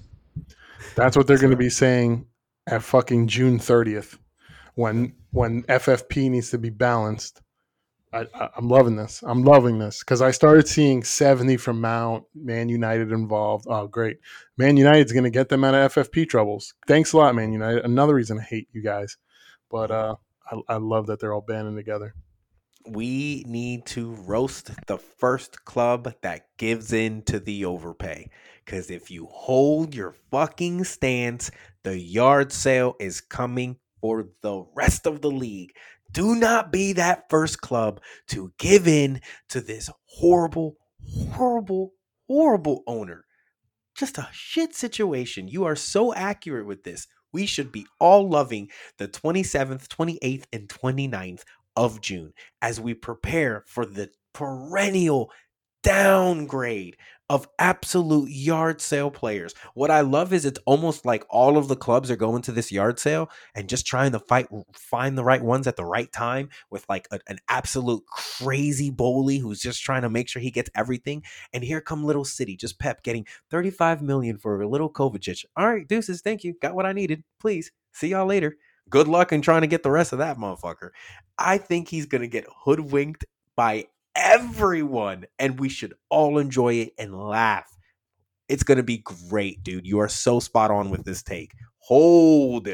That's what they're going to be saying at fucking June 30th when when FFP needs to be balanced. I, am loving this. I'm loving this because I started seeing 70 from Mount, Man United involved. Oh, great. Man United's going to get them out of FFP troubles. Thanks a lot, Man United. Another reason I hate you guys. But uh, I, I love that they're all banding together we need to roast the first club that gives in to the overpay. Because if you hold your fucking stance, the yard sale is coming for the rest of the league. Do not be that first club to give in to this horrible, horrible, horrible owner. Just a shit situation. You are so accurate with this. We should be all loving the 27th, 28th, and 29th of June as we prepare for the perennial downgrade of absolute yard sale players. What I love is it's almost like all of the clubs are going to this yard sale and just trying to fight find the right ones at the right time with like a, an absolute crazy bully who's just trying to make sure he gets everything. And here come Little City, just Pep getting 35 million for a little Kovacic. All right, deuces, thank you. Got what I needed. Please. See y'all later. Good luck in trying to get the rest of that motherfucker. I think he's going to get hoodwinked by everyone, and we should all enjoy it and laugh. It's going to be great, dude. You are so spot on with this take. Hold,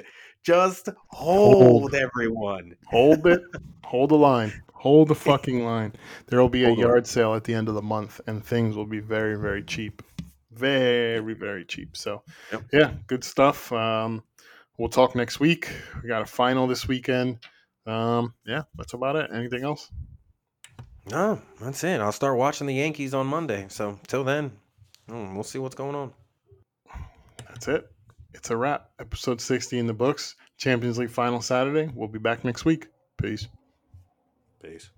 just hold, hold. everyone. Hold it. hold the line. Hold the fucking line. There will be a hold yard on. sale at the end of the month, and things will be very, very cheap. Very, very cheap. So, yep. yeah, good stuff. Um, we'll talk next week. We got a final this weekend. Um, yeah, that's about it. Anything else? No, that's it. I'll start watching the Yankees on Monday. So till then, hmm, we'll see what's going on. That's it. It's a wrap. Episode 60 in the books. Champions League final Saturday. We'll be back next week. Peace. Peace.